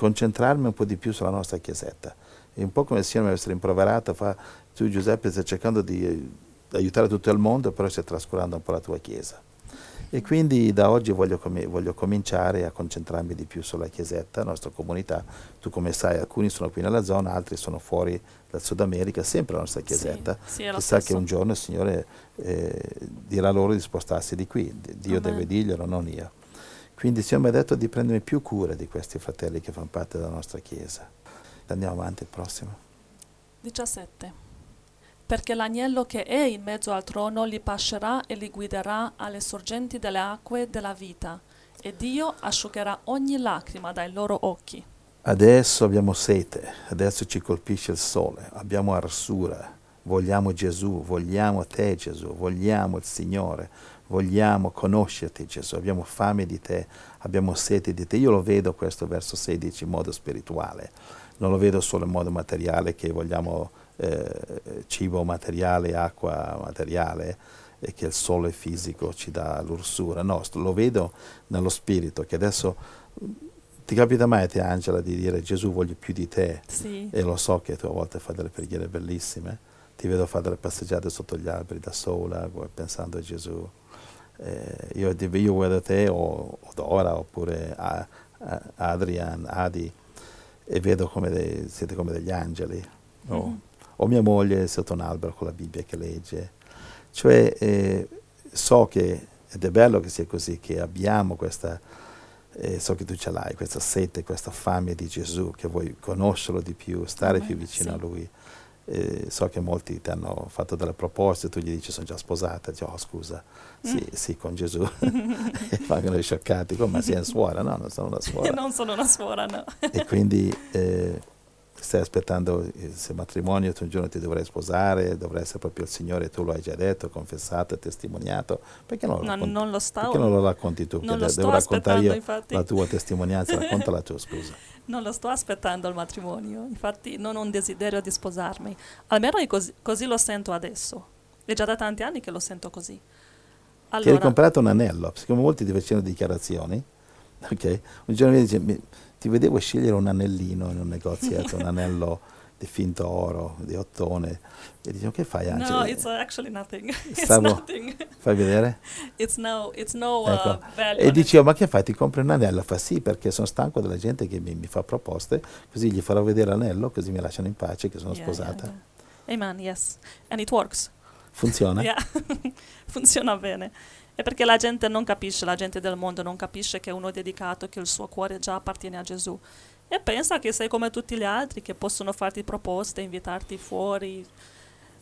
concentrarmi un po' di più sulla nostra chiesetta. È un po' come se io mi avessi rimproverato, fa, tu Giuseppe stai cercando di eh, aiutare tutto il mondo, però stai trascurando un po' la tua chiesa. E quindi da oggi voglio, com- voglio, cominciare a concentrarmi di più sulla chiesetta, la nostra comunità. Tu come sai, alcuni sono qui nella zona, altri sono fuori dal Sud America, sempre la nostra chiesetta. Sì, sì, Chissà che un giorno il Signore eh, dirà loro di spostarsi di qui. Dio Amen. deve dirglielo, non io. Quindi il Signore mi ha detto di prendermi più cura di questi fratelli che fanno parte della nostra Chiesa. Andiamo avanti, il prossimo. 17. Perché l'agnello che è in mezzo al trono li pascerà e li guiderà alle sorgenti delle acque della vita, e Dio asciugherà ogni lacrima dai loro occhi. Adesso abbiamo sete, adesso ci colpisce il sole, abbiamo arsura, vogliamo Gesù, vogliamo te Gesù, vogliamo il Signore, vogliamo conoscerti Gesù, abbiamo fame di te, abbiamo sete di te. Io lo vedo questo verso 16 in modo spirituale, non lo vedo solo in modo materiale che vogliamo eh, cibo materiale, acqua materiale e che il sole fisico ci dà l'ursura, no, lo vedo nello spirito che adesso ti capita mai a te Angela di dire Gesù voglio più di te Sì. e lo so che tu a volte fai delle preghiere bellissime, ti vedo fare delle passeggiate sotto gli alberi da sola pensando a Gesù. Eh, io, io guardo te o, o Dora oppure a, a Adrian, Adi e vedo come dei, siete come degli angeli. No? Mm-hmm. O mia moglie sotto un albero con la Bibbia che legge. Cioè eh, so che, ed è bello che sia così, che abbiamo questa eh, so che tu ce l'hai, questa sete, questa fame di Gesù, che vuoi conoscerlo di più, stare Amen. più vicino sì. a Lui. Eh, so che molti ti hanno fatto delle proposte, tu gli dici sono già sposata, dici oh scusa, sì, mm. sì con Gesù, e i scioccati, come sei una suora? No, non sono una suora. non sono una suora, no. e quindi eh, stai aspettando se matrimonio, tu un giorno ti dovrai sposare, dovrai essere proprio il Signore, tu lo hai già detto, confessato, testimoniato, perché non lo, no, racconti, non lo, sto, perché non lo racconti tu? Non lo devo raccontare io infatti. la tua testimonianza, racconta la tua scusa. Non lo sto aspettando il matrimonio, infatti non ho un desiderio di sposarmi, almeno così, così lo sento adesso, è già da tanti anni che lo sento così. Allora, ti hai comprato un anello, siccome molti ti facevano dichiarazioni, ok? Un giorno mi dice, mi, ti vedevo scegliere un anellino in un negozietto, un anello di finto oro, di ottone, e dicevo che fai Angela? No, it's actually nothing. Stavo, it's nothing. Fai vedere? It's no, it's no ecco. uh, value. E dicevo, ma che fai? Ti compri un anello? Fa sì, perché sono stanco della gente che mi, mi fa proposte, così gli farò vedere l'anello, così mi lasciano in pace che sono Yeah, sposata. yeah, yeah. Amen, yes. And it works. Funziona? Yeah. Funziona bene. È perché la gente non capisce, la gente del mondo non capisce che uno è dedicato, che il suo cuore già appartiene a Gesù. E pensa che sei come tutti gli altri, che possono farti proposte, invitarti fuori.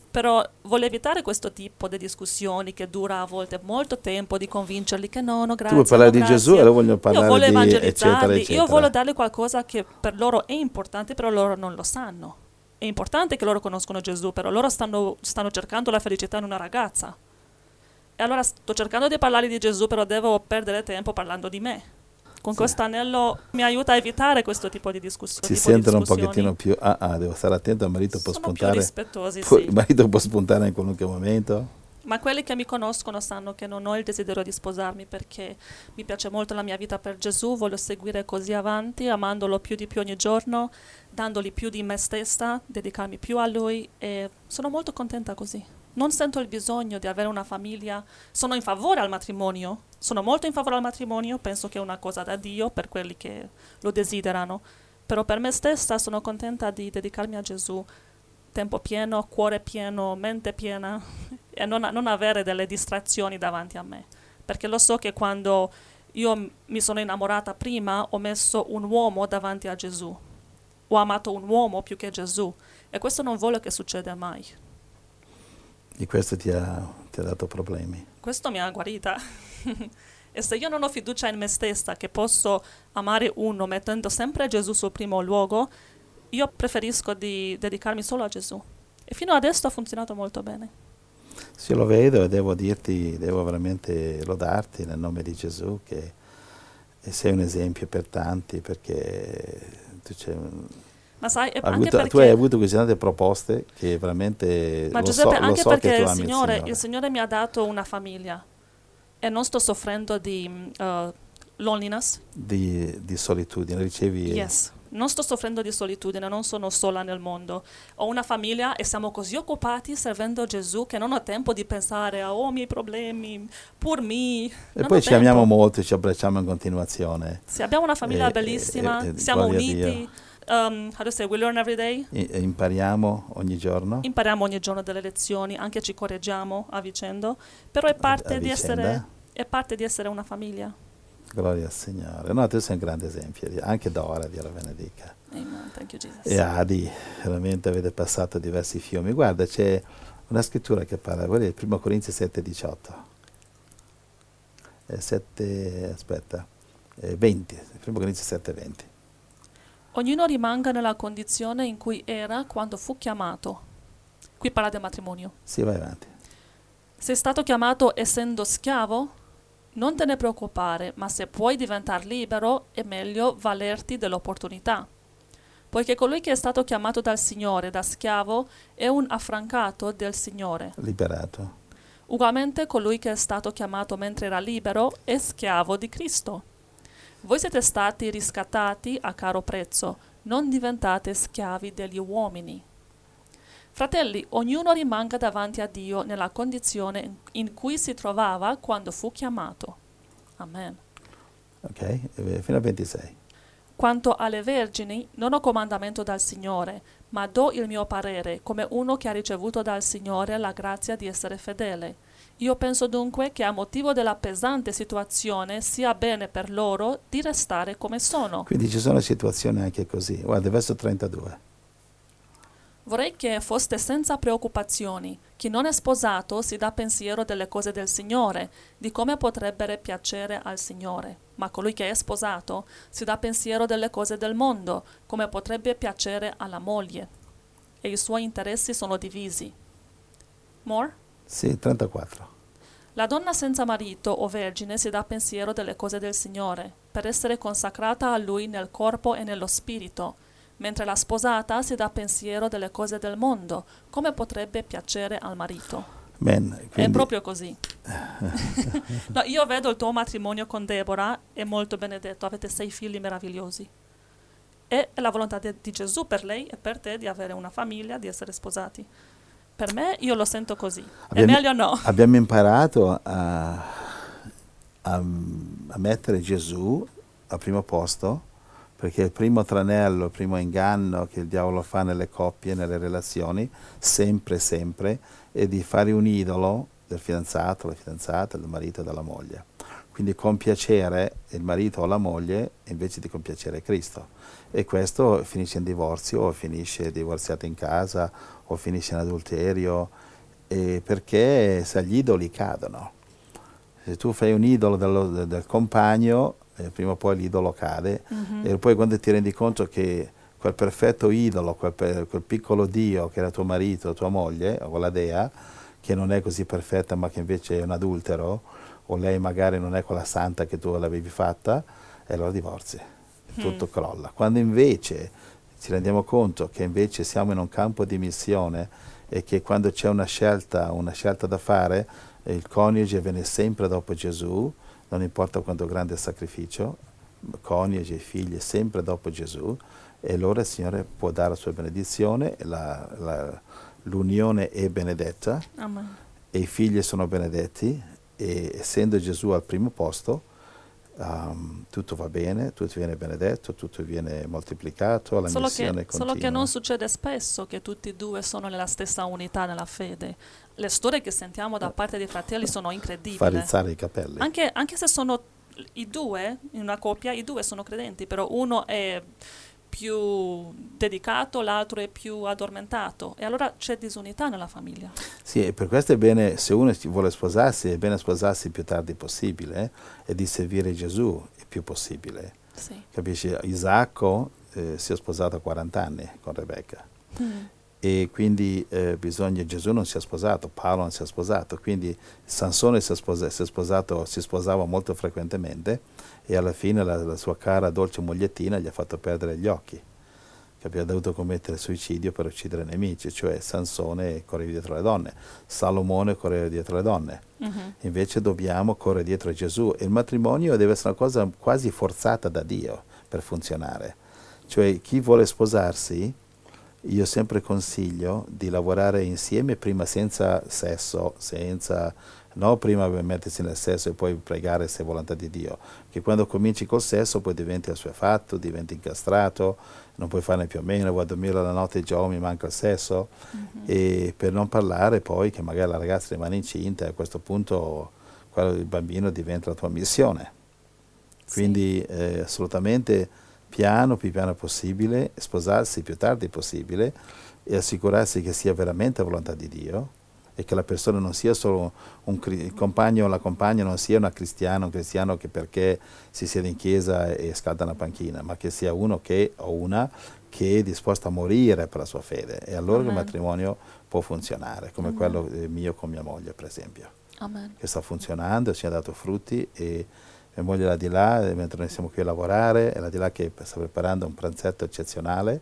Però vuole evitare questo tipo di discussioni che dura a volte molto tempo, di convincerli che no, no, grazie. Tu vuoi parlare no, di grazie. Gesù e loro vogliono parlare io voglio di eccetera, eccetera. io voglio dargli qualcosa che per loro è importante, però loro non lo sanno. È importante che loro conoscono Gesù, però loro stanno, stanno cercando la felicità in una ragazza. E allora sto cercando di parlare di Gesù, però devo perdere tempo parlando di me. Con Sì. questo anello mi aiuta a evitare questo tipo di discussioni. Si sentono un pochettino più, ah, ah, devo stare attento, il marito può Sono più spuntare. rispettosi, Può- sì. Il marito può spuntare in qualunque momento. Ma quelli che mi conoscono sanno che non ho il desiderio di sposarmi perché mi piace molto la mia vita per Gesù, voglio seguire così avanti, amandolo più di più ogni giorno, dandogli più di me stessa, dedicarmi più a lui e sono molto contenta così. Non sento il bisogno di avere una famiglia, sono in favore al matrimonio, sono molto in favore al matrimonio, penso che è una cosa da Dio per quelli che lo desiderano, però per me stessa sono contenta di dedicarmi a Gesù. Tempo pieno, cuore pieno, mente piena. E non, non avere delle distrazioni davanti a me. Perché lo so che quando io mi sono innamorata prima ho messo un uomo davanti a Gesù. Ho amato un uomo più che Gesù. E questo non voglio che succeda mai. E questo ti ha, ti ha dato problemi. Questo mi ha guarita. e se io non ho fiducia in me stessa che posso amare uno mettendo sempre Gesù sul primo luogo, io preferisco di dedicarmi solo a Gesù. E fino adesso ha funzionato molto bene. Se lo vedo e devo dirti, devo veramente lodarti nel nome di Gesù che sei un esempio per tanti perché tu, c'è un- Ma sai, anche avuto- perché... tu hai avuto così tante proposte che veramente Ma Giuseppe, so, anche so perché il Signore, il Signore. il Signore mi ha dato una famiglia e non sto soffrendo di mm, uh, loneliness. Di, di solitudine, ricevi Yes. Non sto soffrendo di solitudine, non sono sola nel mondo. Ho una famiglia e siamo così occupati servendo Gesù che non ho tempo di pensare a oh, miei problemi, pur me. e Non poi ci amiamo tempo. molto e ci abbracciamo in continuazione. Sì, abbiamo una famiglia E- bellissima, e- e siamo uniti. Um, how to say, we learn every day. I- impariamo ogni giorno Impariamo ogni giorno delle lezioni, anche ci correggiamo a vicenda, però è parte, a di essere, è parte di essere una famiglia. Gloria al Signore. No, tu sei un grande esempio, anche Dora, Dio la benedica. Amen. Thank you, Jesus. E Adi, veramente avete passato diversi fiumi. Guarda, c'è una scrittura che parla, guarda, il 1 Corinzi 7, 18. Eh, 7, aspetta, eh, 20, 1 Corinzi 7, 20. Ognuno rimanga nella condizione in cui era quando fu chiamato. Qui parla del matrimonio. Sì, vai avanti. Sei stato chiamato essendo schiavo? Non te ne preoccupare, ma se puoi diventare libero è meglio valerti dell'opportunità. Poiché colui che è stato chiamato dal Signore da schiavo è un affrancato del Signore. Liberato. Ugualmente colui che è stato chiamato mentre era libero è schiavo di Cristo. Voi siete stati riscattati a caro prezzo, non diventate schiavi degli uomini. Fratelli, ognuno rimanga davanti a Dio nella condizione in cui si trovava quando fu chiamato. Amen. Ok, eh, fino a 26. Quanto alle vergini, non ho comandamento dal Signore, ma do il mio parere, come uno che ha ricevuto dal Signore la grazia di essere fedele. Io penso dunque che a motivo della pesante situazione sia bene per loro di restare come sono. Quindi ci sono situazioni anche così. Guarda, verso 32. Vorrei che foste senza preoccupazioni. Chi non è sposato si dà pensiero delle cose del Signore, di come potrebbero piacere al Signore. Ma colui che è sposato si dà pensiero delle cose del mondo, come potrebbe piacere alla moglie. E i suoi interessi sono divisi. More? Sì, 34. La donna senza marito o vergine si dà pensiero delle cose del Signore, per essere consacrata a Lui nel corpo e nello spirito mentre la sposata si dà pensiero delle cose del mondo, come potrebbe piacere al marito. Ben, quindi... È proprio così. no, io vedo il tuo matrimonio con Deborah, è molto benedetto, avete sei figli meravigliosi. E è la volontà de- di Gesù per lei e per te di avere una famiglia, di essere sposati. Per me io lo sento così, abbiamo, è meglio no. Abbiamo imparato a, a, a mettere Gesù al primo posto perché il primo tranello, il primo inganno che il diavolo fa nelle coppie, nelle relazioni, sempre, sempre, è di fare un idolo del fidanzato, della fidanzata, del marito e della moglie. Quindi compiacere il marito o la moglie invece di compiacere Cristo. E questo finisce in divorzio, o finisce divorziato in casa, o finisce in adulterio, perché se gli idoli cadono. Se tu fai un idolo del, del compagno, eh, prima o poi l'idolo cade mm-hmm. e poi quando ti rendi conto che quel perfetto idolo, quel, quel, piccolo Dio che era tuo marito, tua moglie, o la dea, che non è così perfetta ma che invece è un adultero, o lei magari non è quella santa che tu l'avevi fatta, e allora divorzi, tutto mm. crolla. Quando invece ci rendiamo conto che invece siamo in un campo di missione e che quando c'è una scelta, una scelta da fare, il coniuge viene sempre dopo Gesù, non importa quanto grande il sacrificio, coniugi e figli sempre dopo Gesù, e allora il Signore può dare la sua benedizione, la, la, l'unione è benedetta, Amen. e i figli sono benedetti, e essendo Gesù al primo posto, um, tutto va bene, tutto viene benedetto, tutto viene moltiplicato, la solo missione che, continua. Solo che non succede spesso che tutti e due sono nella stessa unità nella fede. Le storie che sentiamo da parte dei fratelli sono incredibili. Fa rizzare i capelli. Anche, anche se sono i due, in una coppia, i due sono credenti, però uno è più dedicato, l'altro è più addormentato e allora c'è disunità nella famiglia. Sì, e per questo è bene, se uno vuole sposarsi, è bene sposarsi il più tardi possibile eh, e di servire Gesù il più possibile. Sì. Capisci? Isacco eh, si è sposato a 40 anni con Rebecca. Mm. E quindi eh, bisogna, Gesù non si è sposato, Paolo non si è sposato, quindi Sansone si, è sposato, si, è sposato, si sposava molto frequentemente e alla fine la, la, sua cara dolce mogliettina gli ha fatto perdere gli occhi, che aveva dovuto commettere suicidio per uccidere nemici, cioè Sansone correva dietro le donne, Salomone correva dietro le donne. Uh-huh. Invece dobbiamo correre dietro Gesù e il matrimonio deve essere una cosa quasi forzata da Dio per funzionare. Cioè chi vuole sposarsi, io sempre consiglio di lavorare insieme prima senza sesso, senza no prima mettersi nel sesso e poi pregare se è volontà di Dio, che quando cominci col sesso poi diventi assuefatto, diventi incastrato, non puoi farne più o meno, vuoi dormire la notte e già mi manca il sesso, mm-hmm. e per non parlare poi che magari la ragazza rimane incinta e a questo punto il bambino diventa la tua missione. Quindi sì. eh, assolutamente piano, più piano possibile, sposarsi più tardi possibile e assicurarsi che sia veramente volontà di Dio e che la persona non sia solo un il compagno o la compagna non sia una cristiana, un cristiano che perché si siede in chiesa e scalda una panchina, ma che sia uno che o una che è disposta a morire per la sua fede e allora Amen. il matrimonio può funzionare, come Amen. quello mio con mia moglie per esempio, Amen. che sta funzionando, ci ha dato frutti e mia moglie è là di là, mentre noi siamo qui a lavorare, è là di là che sta preparando un pranzetto eccezionale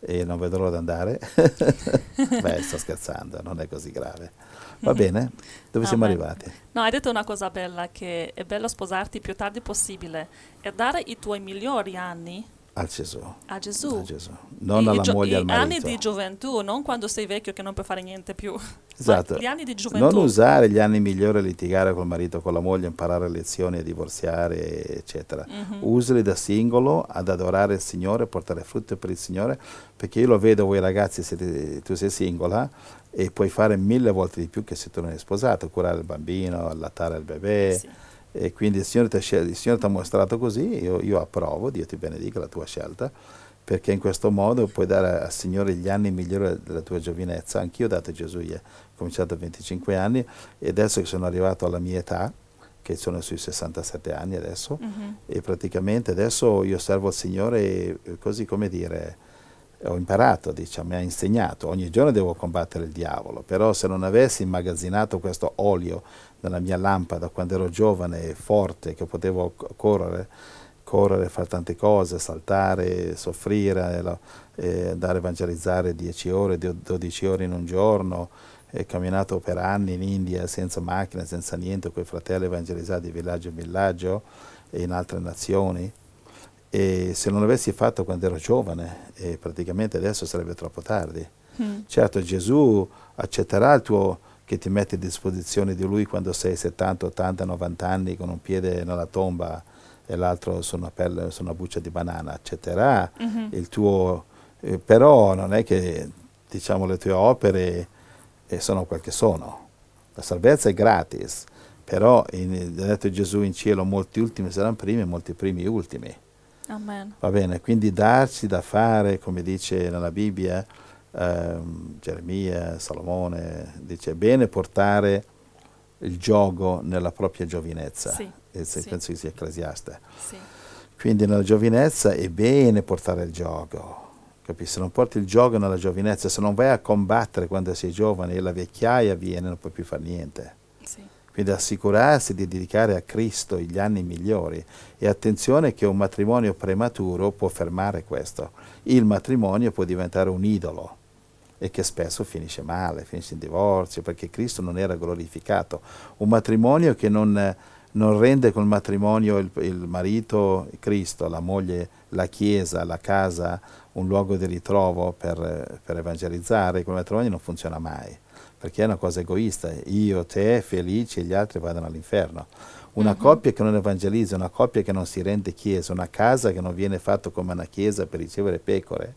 e non vedo l'ora di andare. Beh, sto scherzando, non è così grave. Va bene? Dove no, siamo beh. arrivati? No, hai detto una cosa bella, che è bello sposarti più tardi possibile e dare i tuoi migliori anni a Gesù. A Gesù. A Gesù. Non I, alla gio- moglie, al marito. anni di gioventù, non quando sei vecchio che non puoi fare niente più. Esatto. gli anni di gioventù. Non usare gli anni migliori a litigare col marito, con la moglie, imparare lezioni, a divorziare, eccetera. Mm-hmm. Usali da singolo ad adorare il Signore, portare frutto per il Signore, perché io lo vedo, voi ragazzi, siete, tu sei singola e puoi fare mille volte di più che se tu non hai sposato, curare il bambino, allattare il bebè. Sì e quindi il Signore ti ha mostrato così, io, io, approvo, Dio ti benedica la tua scelta, perché in questo modo puoi dare al Signore gli anni migliori della tua giovinezza. Anch'io ho dato Gesù, ho cominciato a 25 anni e adesso che sono arrivato alla mia età, che sono sui 67 anni adesso, uh-huh. e praticamente adesso io servo il Signore così come dire, ho imparato, diciamo, mi ha insegnato, ogni giorno devo combattere il diavolo, però se non avessi immagazzinato questo olio nella mia lampada quando ero giovane e forte, che potevo correre, correre, fare tante cose, saltare, soffrire, eh, andare a evangelizzare 10 ore, 12 ore in un giorno, e camminato per anni in India senza macchine, senza niente, con i fratelli evangelizzati di villaggio in villaggio e in altre nazioni. E se non l'avessi fatto quando ero giovane, praticamente adesso sarebbe troppo tardi. Mm. Certo, Gesù accetterà il tuo, che ti mette a disposizione di lui quando sei 70, 80, 90 anni con un piede nella tomba e l'altro su una, pelle, su una buccia di banana, accetterà mm-hmm. il tuo... Eh, però non è che diciamo le tue opere eh, sono quel che sono. La salvezza è gratis, però ha detto Gesù in cielo molti ultimi saranno primi e molti primi ultimi. Amen. Va bene, quindi darci da fare, come dice nella Bibbia, ehm, Geremia, Salomone, dice bene portare il gioco nella propria giovinezza. Sì, e sì. Penso che sia ecclesiaste. Sì. Quindi nella giovinezza è bene portare il gioco. Capisci? Se non porti il gioco nella giovinezza, se non vai a combattere quando sei giovane e la vecchiaia viene, non puoi più fare niente. Sì. Quindi assicurarsi di dedicare a Cristo gli anni migliori. E attenzione che un matrimonio prematuro può fermare questo. Il matrimonio può diventare un idolo e che spesso finisce male, finisce in divorzio, perché Cristo non era glorificato. Un matrimonio che non, non rende col matrimonio il, il, marito Cristo, la moglie, la chiesa, la casa un luogo di ritrovo per, per evangelizzare, quel matrimonio non funziona mai, perché è una cosa egoista, io, te, felici e gli altri vadano all'inferno. Una uh-huh. coppia che non evangelizza, una coppia che non si rende chiesa, una casa che non viene fatta come una chiesa per ricevere pecore,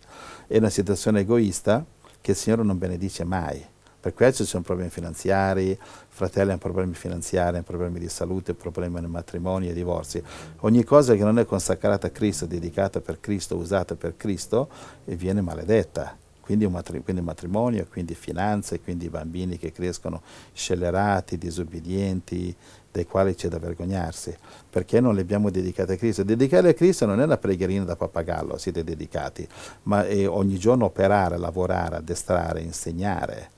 è una situazione egoista che il Signore non benedice mai. Per questo ci sono problemi finanziari, fratelli hanno problemi finanziari, hanno problemi di salute, problemi nel matrimonio e divorzi. Ogni cosa che non è consacrata a Cristo, dedicata per Cristo, usata per Cristo, viene maledetta. Quindi, matrimonio, quindi finanze, quindi bambini che crescono scellerati, disubbidienti, dei quali c'è da vergognarsi, perché non li abbiamo dedicati a Cristo. Dedicare a Cristo non è una preghierina da pappagallo, siete dedicati, ma è ogni giorno operare, lavorare, addestrare, insegnare,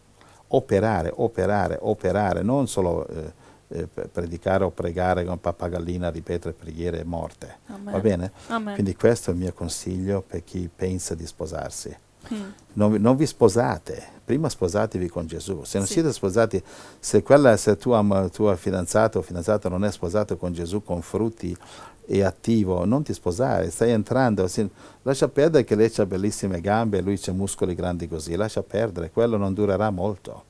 operare, operare, operare, non solo eh, eh, predicare o pregare con pappagallina, ripetere preghiere morte. Amen. Va bene? Amen. Quindi questo è il mio consiglio per chi pensa di sposarsi. Mm. Non, non, vi sposate, prima sposatevi con Gesù. Se non sì. siete sposati, se, quella, se tua, tua fidanzata o fidanzato non è sposato con Gesù con frutti e attivo, non ti sposare, stai entrando, si, lascia perdere che lei ha bellissime gambe e lui ha muscoli grandi così, lascia perdere, quello non durerà molto.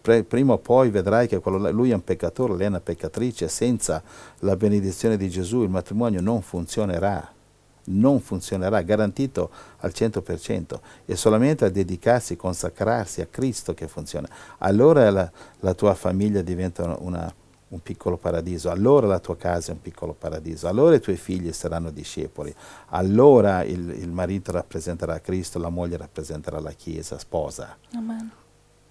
Pre, prima o poi vedrai che quello, lui è un peccatore, lei è una peccatrice, senza la benedizione di Gesù il matrimonio non funzionerà non funzionerà, garantito al 100%, è solamente a dedicarsi, consacrarsi a Cristo che funziona. Allora la, la tua famiglia diventa una, una, un piccolo paradiso, allora la tua casa è un piccolo paradiso, allora i tuoi figli saranno discepoli, allora il, il marito rappresenterà Cristo, la moglie rappresenterà la Chiesa, sposa. Amen.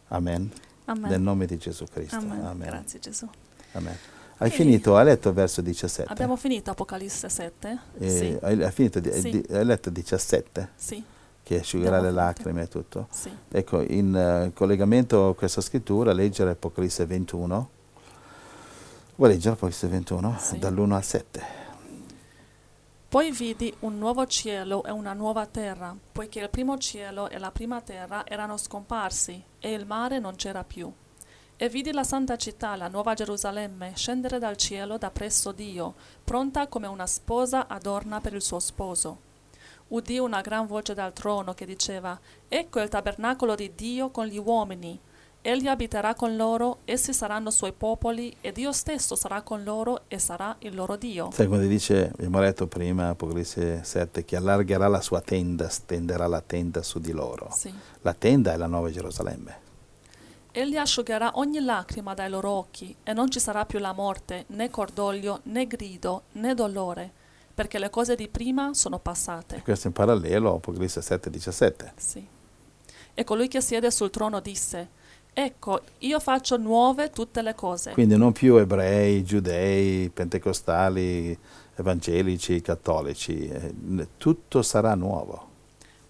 Amen. Amen. Nel nome di Gesù Cristo. Amen. Amen. Grazie Gesù. Amen. Hai Ok. finito? Hai letto il verso 17? Abbiamo finito Apocalisse 7? Eh, Sì. hai, hai finito Sì. di- hai letto 17? Sì, Che asciugherà Abbiamo le finito. lacrime e tutto? sì. Ecco, in eh, collegamento a questa scrittura, leggere Apocalisse 21. Vuoi leggere Apocalisse 21? Sì. Dall'1 al 7. Poi vidi un nuovo cielo e una nuova terra, poiché il primo cielo e la prima terra erano scomparsi e il mare non c'era più. E vidi la santa città, la nuova Gerusalemme, scendere dal cielo da presso Dio, pronta come una sposa adorna per il suo sposo. Udì una gran voce dal trono che diceva, Ecco il tabernacolo di Dio con gli uomini. Egli abiterà con loro, essi saranno suoi popoli, e Dio stesso sarà con loro e sarà il loro Dio. Sai quando dice, abbiamo letto prima, Apocalisse 7, che allargherà la sua tenda, stenderà la tenda su di loro. Sì. La tenda è la nuova Gerusalemme. Egli asciugherà ogni lacrima dai loro occhi, e non ci sarà più la morte, né cordoglio, né grido, né dolore, perché le cose di prima sono E passate. questo in parallelo a Apocalisse 7, 17. Sì. E colui che siede sul trono disse, Ecco, io faccio nuove tutte le cose. Quindi non più ebrei, giudei, pentecostali, evangelici, cattolici, eh, tutto sarà nuovo.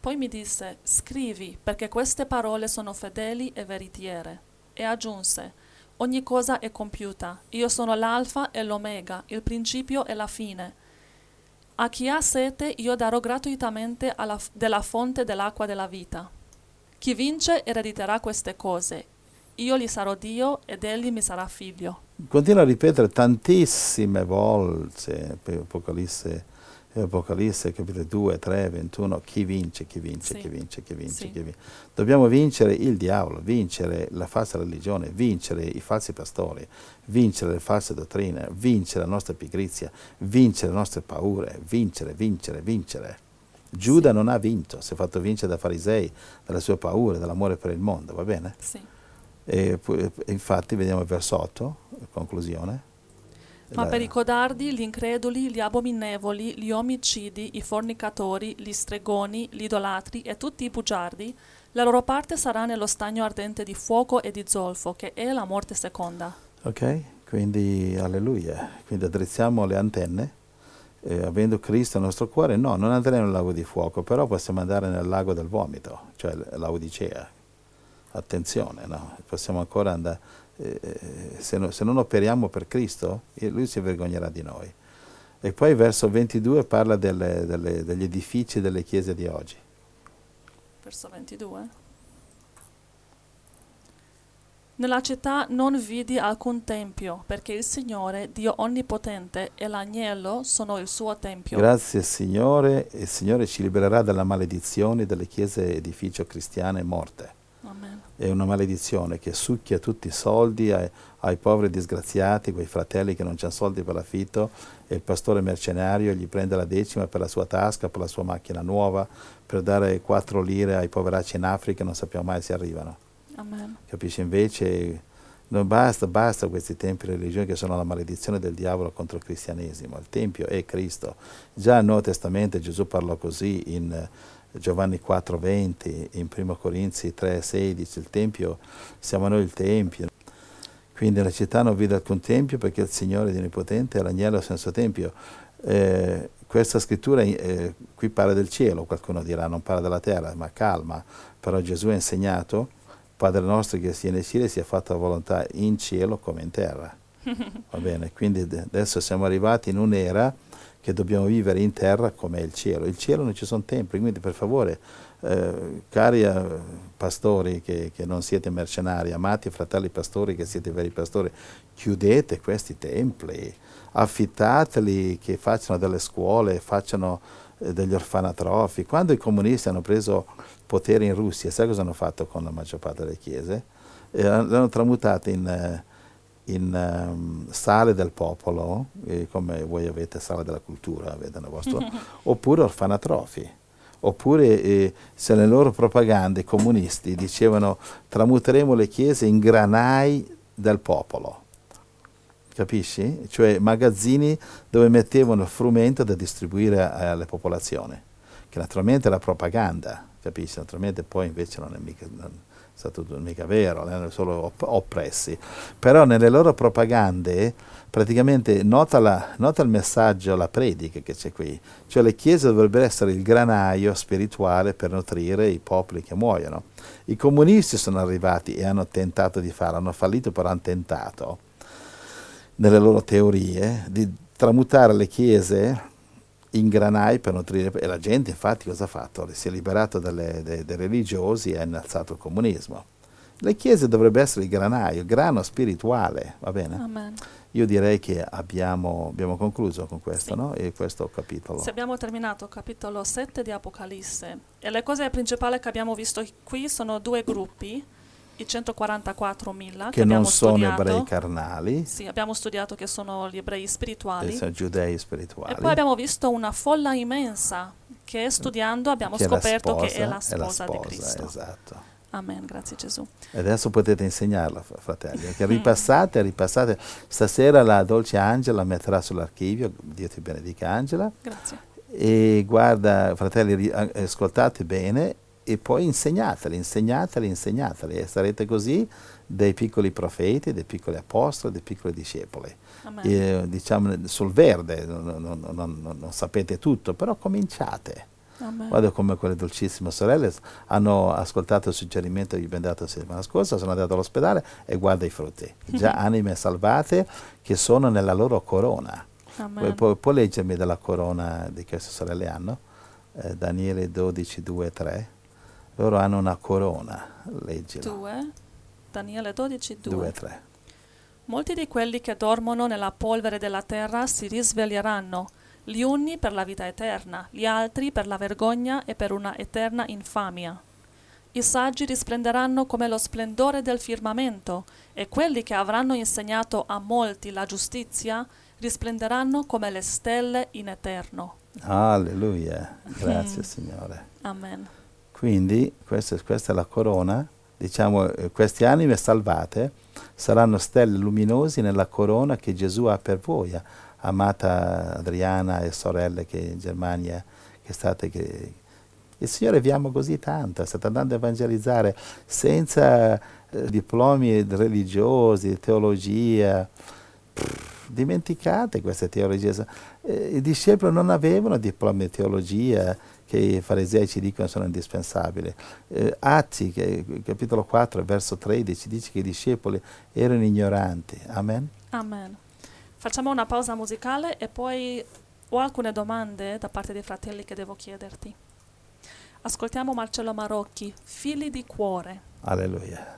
Poi mi disse, Scrivi, perché queste parole sono fedeli e veritiere. E aggiunse, Ogni cosa è compiuta. Io sono l'alfa e l'omega, il principio e la fine. A chi ha sete io darò gratuitamente f- della fonte dell'acqua della vita. Chi vince erediterà queste cose. Io gli sarò Dio ed egli mi sarà figlio. Continua a ripetere tantissime volte Apocalisse, Apocalisse capitolo 2, 3, 21, chi vince, chi vince, Sì. chi vince, chi vince, Sì. chi vince. Dobbiamo vincere il diavolo, vincere la falsa religione, vincere i falsi pastori, vincere le false dottrine, vincere la nostra pigrizia, vincere le nostre paure, vincere, vincere, vincere. Giuda Sì. non ha vinto, si è fatto vincere dai farisei, dalle sue paure, dall'amore per il mondo, va bene? Sì. E infatti vediamo il verso 8, conclusione. Ma per i codardi, gli increduli, gli abominevoli, gli omicidi, i fornicatori, gli stregoni, gli idolatri e tutti i bugiardi, la loro parte sarà nello stagno ardente di fuoco e di zolfo, che è la morte seconda. Ok? Quindi alleluia. Quindi addrizziamo le antenne. eh, avendo Cristo nel nostro cuore, no, non andremo nel lago di fuoco, però possiamo andare nel lago del vomito, cioè l'Odicea. Attenzione, no? Possiamo ancora andare. Eh, se, no- se non operiamo per Cristo, eh, Lui si vergognerà di noi. E poi verso 22 parla delle- delle- degli edifici delle chiese di oggi. Verso 22. Nella città non vidi alcun tempio, perché il Signore, Dio Onnipotente, e l'agnello sono il suo tempio. Grazie Signore, il Signore ci libererà dalla maledizione delle chiese edificio cristiane morte. Amen. È una maledizione che succhia tutti i soldi ai, ai poveri disgraziati, quei fratelli che non hanno soldi per l'affitto e il pastore mercenario gli prende la decima per la sua tasca, per la sua macchina nuova, per dare quattro lire ai poveracci in Africa, non sappiamo mai se arrivano. Amen. Capisci? Invece non basta, basta questi tempi di religione che sono la maledizione del diavolo contro il cristianesimo. Il Tempio è Cristo. Già nel Nuovo Testamento Gesù parlò così in Giovanni 4,20, in 1 Corinzi 3,16, il Tempio, siamo noi il Tempio. Quindi la città non vide alcun Tempio perché il Signore di Onnipotente è l'agnello senza Tempio. Eh, questa scrittura eh, qui parla del cielo, qualcuno dirà, non parla della terra, ma calma, però Gesù ha insegnato Padre nostro che sia nei cieli sia fatta volontà in cielo come in terra. Va bene, quindi de- adesso siamo arrivati in un'era che dobbiamo vivere in terra come è il cielo. Il cielo non ci sono templi, quindi per favore, eh, cari eh, pastori che, che non siete mercenari, amati fratelli pastori che siete veri pastori, chiudete questi templi, affittateli che facciano delle scuole, facciano eh, degli orfanatrofi. Quando i comunisti hanno preso potere in Russia, sai cosa hanno fatto con la maggior parte delle chiese? Eh, l'hanno tramutate in, eh, in ehm, sale del popolo, come voi avete sale della cultura, nel vostro, oppure orfanatrofi. Oppure eh, se le loro propagande i comunisti dicevano tramuteremo le chiese in granai del popolo. Capisci? Cioè magazzini dove mettevano frumento da distribuire alle popolazioni, che naturalmente è la propaganda, capisci? Naturalmente poi invece non è mica, non- stato mica vero, erano solo opp- oppressi. Però nelle loro propagande praticamente nota, la, nota, il messaggio, la predica che c'è qui, cioè le chiese dovrebbero essere il granaio spirituale per nutrire i popoli che muoiono. I comunisti sono arrivati e hanno tentato di fare, hanno fallito però hanno tentato, nelle loro teorie, di tramutare le chiese in granai per nutrire e la gente infatti cosa ha fatto? Si è liberato dalle, dai, dai religiosi e ha innalzato il comunismo. Le chiese dovrebbero essere il granaio, il grano spirituale, va bene? Amen. Io direi che abbiamo, abbiamo concluso con questo, Sì. no? E questo capitolo. Se abbiamo terminato il capitolo 7 di Apocalisse e le cose principali che abbiamo visto qui sono due gruppi, i 144.000 che abbiamo non sono studiato. ebrei carnali, Sì, abbiamo studiato che sono gli ebrei spirituali. eh, sono giudei spirituali. E poi abbiamo visto una folla immensa che studiando abbiamo che è la scoperto che è la sposa, sposa, di Cristo. Esatto. Amen, grazie Gesù. E adesso potete insegnarla, fr- fratelli, perché ripassate, ripassate. Stasera la dolce Angela metterà sull'archivio, Dio ti benedica Angela, Grazie. e guarda, fratelli, a- ascoltate bene e poi insegnateli, insegnateli, insegnateli e sarete così dei piccoli profeti, dei piccoli apostoli, dei piccoli discepoli. E, diciamo sul verde, non, non- non- non- sapete tutto, però cominciate. Amen. Guarda come quelle dolcissime sorelle hanno ascoltato il suggerimento che gli abbiamo dato la settimana scorsa, sono andate all'ospedale e guarda i frutti. Già anime salvate che sono nella loro corona. Amen. Puoi, puoi- puoi leggermi della corona di queste sorelle hanno? Eh, Daniele 12, 2, 3. Loro hanno una corona, leggilo. 2. Daniele 12, 2. 2, 3. Molti di quelli che dormono nella polvere della terra si risveglieranno, gli uni per la vita eterna, gli altri per la vergogna e per una eterna infamia. I saggi risplenderanno come lo splendore del firmamento, e quelli che avranno insegnato a molti la giustizia risplenderanno come le stelle in eterno. Alleluia, grazie Mm. Signore. Amen. Quindi questa, questa è la corona, diciamo, eh, queste anime salvate saranno stelle luminosi nella corona che Gesù ha per voi, amata Adriana e sorelle che in Germania che state che il Signore vi ama così tanto, state andando a evangelizzare senza eh, diplomi religiosi, teologia. Pff, dimenticate queste teologie. Eh, I discepoli non avevano diplomi di teologia che i farisei ci dicono sono indispensabili. Eh, Atti, che, capitolo 4, verso 13, dice che i discepoli erano ignoranti. Amen. Amen. Facciamo una pausa musicale e poi ho alcune domande da parte dei fratelli che devo chiederti. Ascoltiamo Marcello Marocchi, Figli di cuore. Alleluia.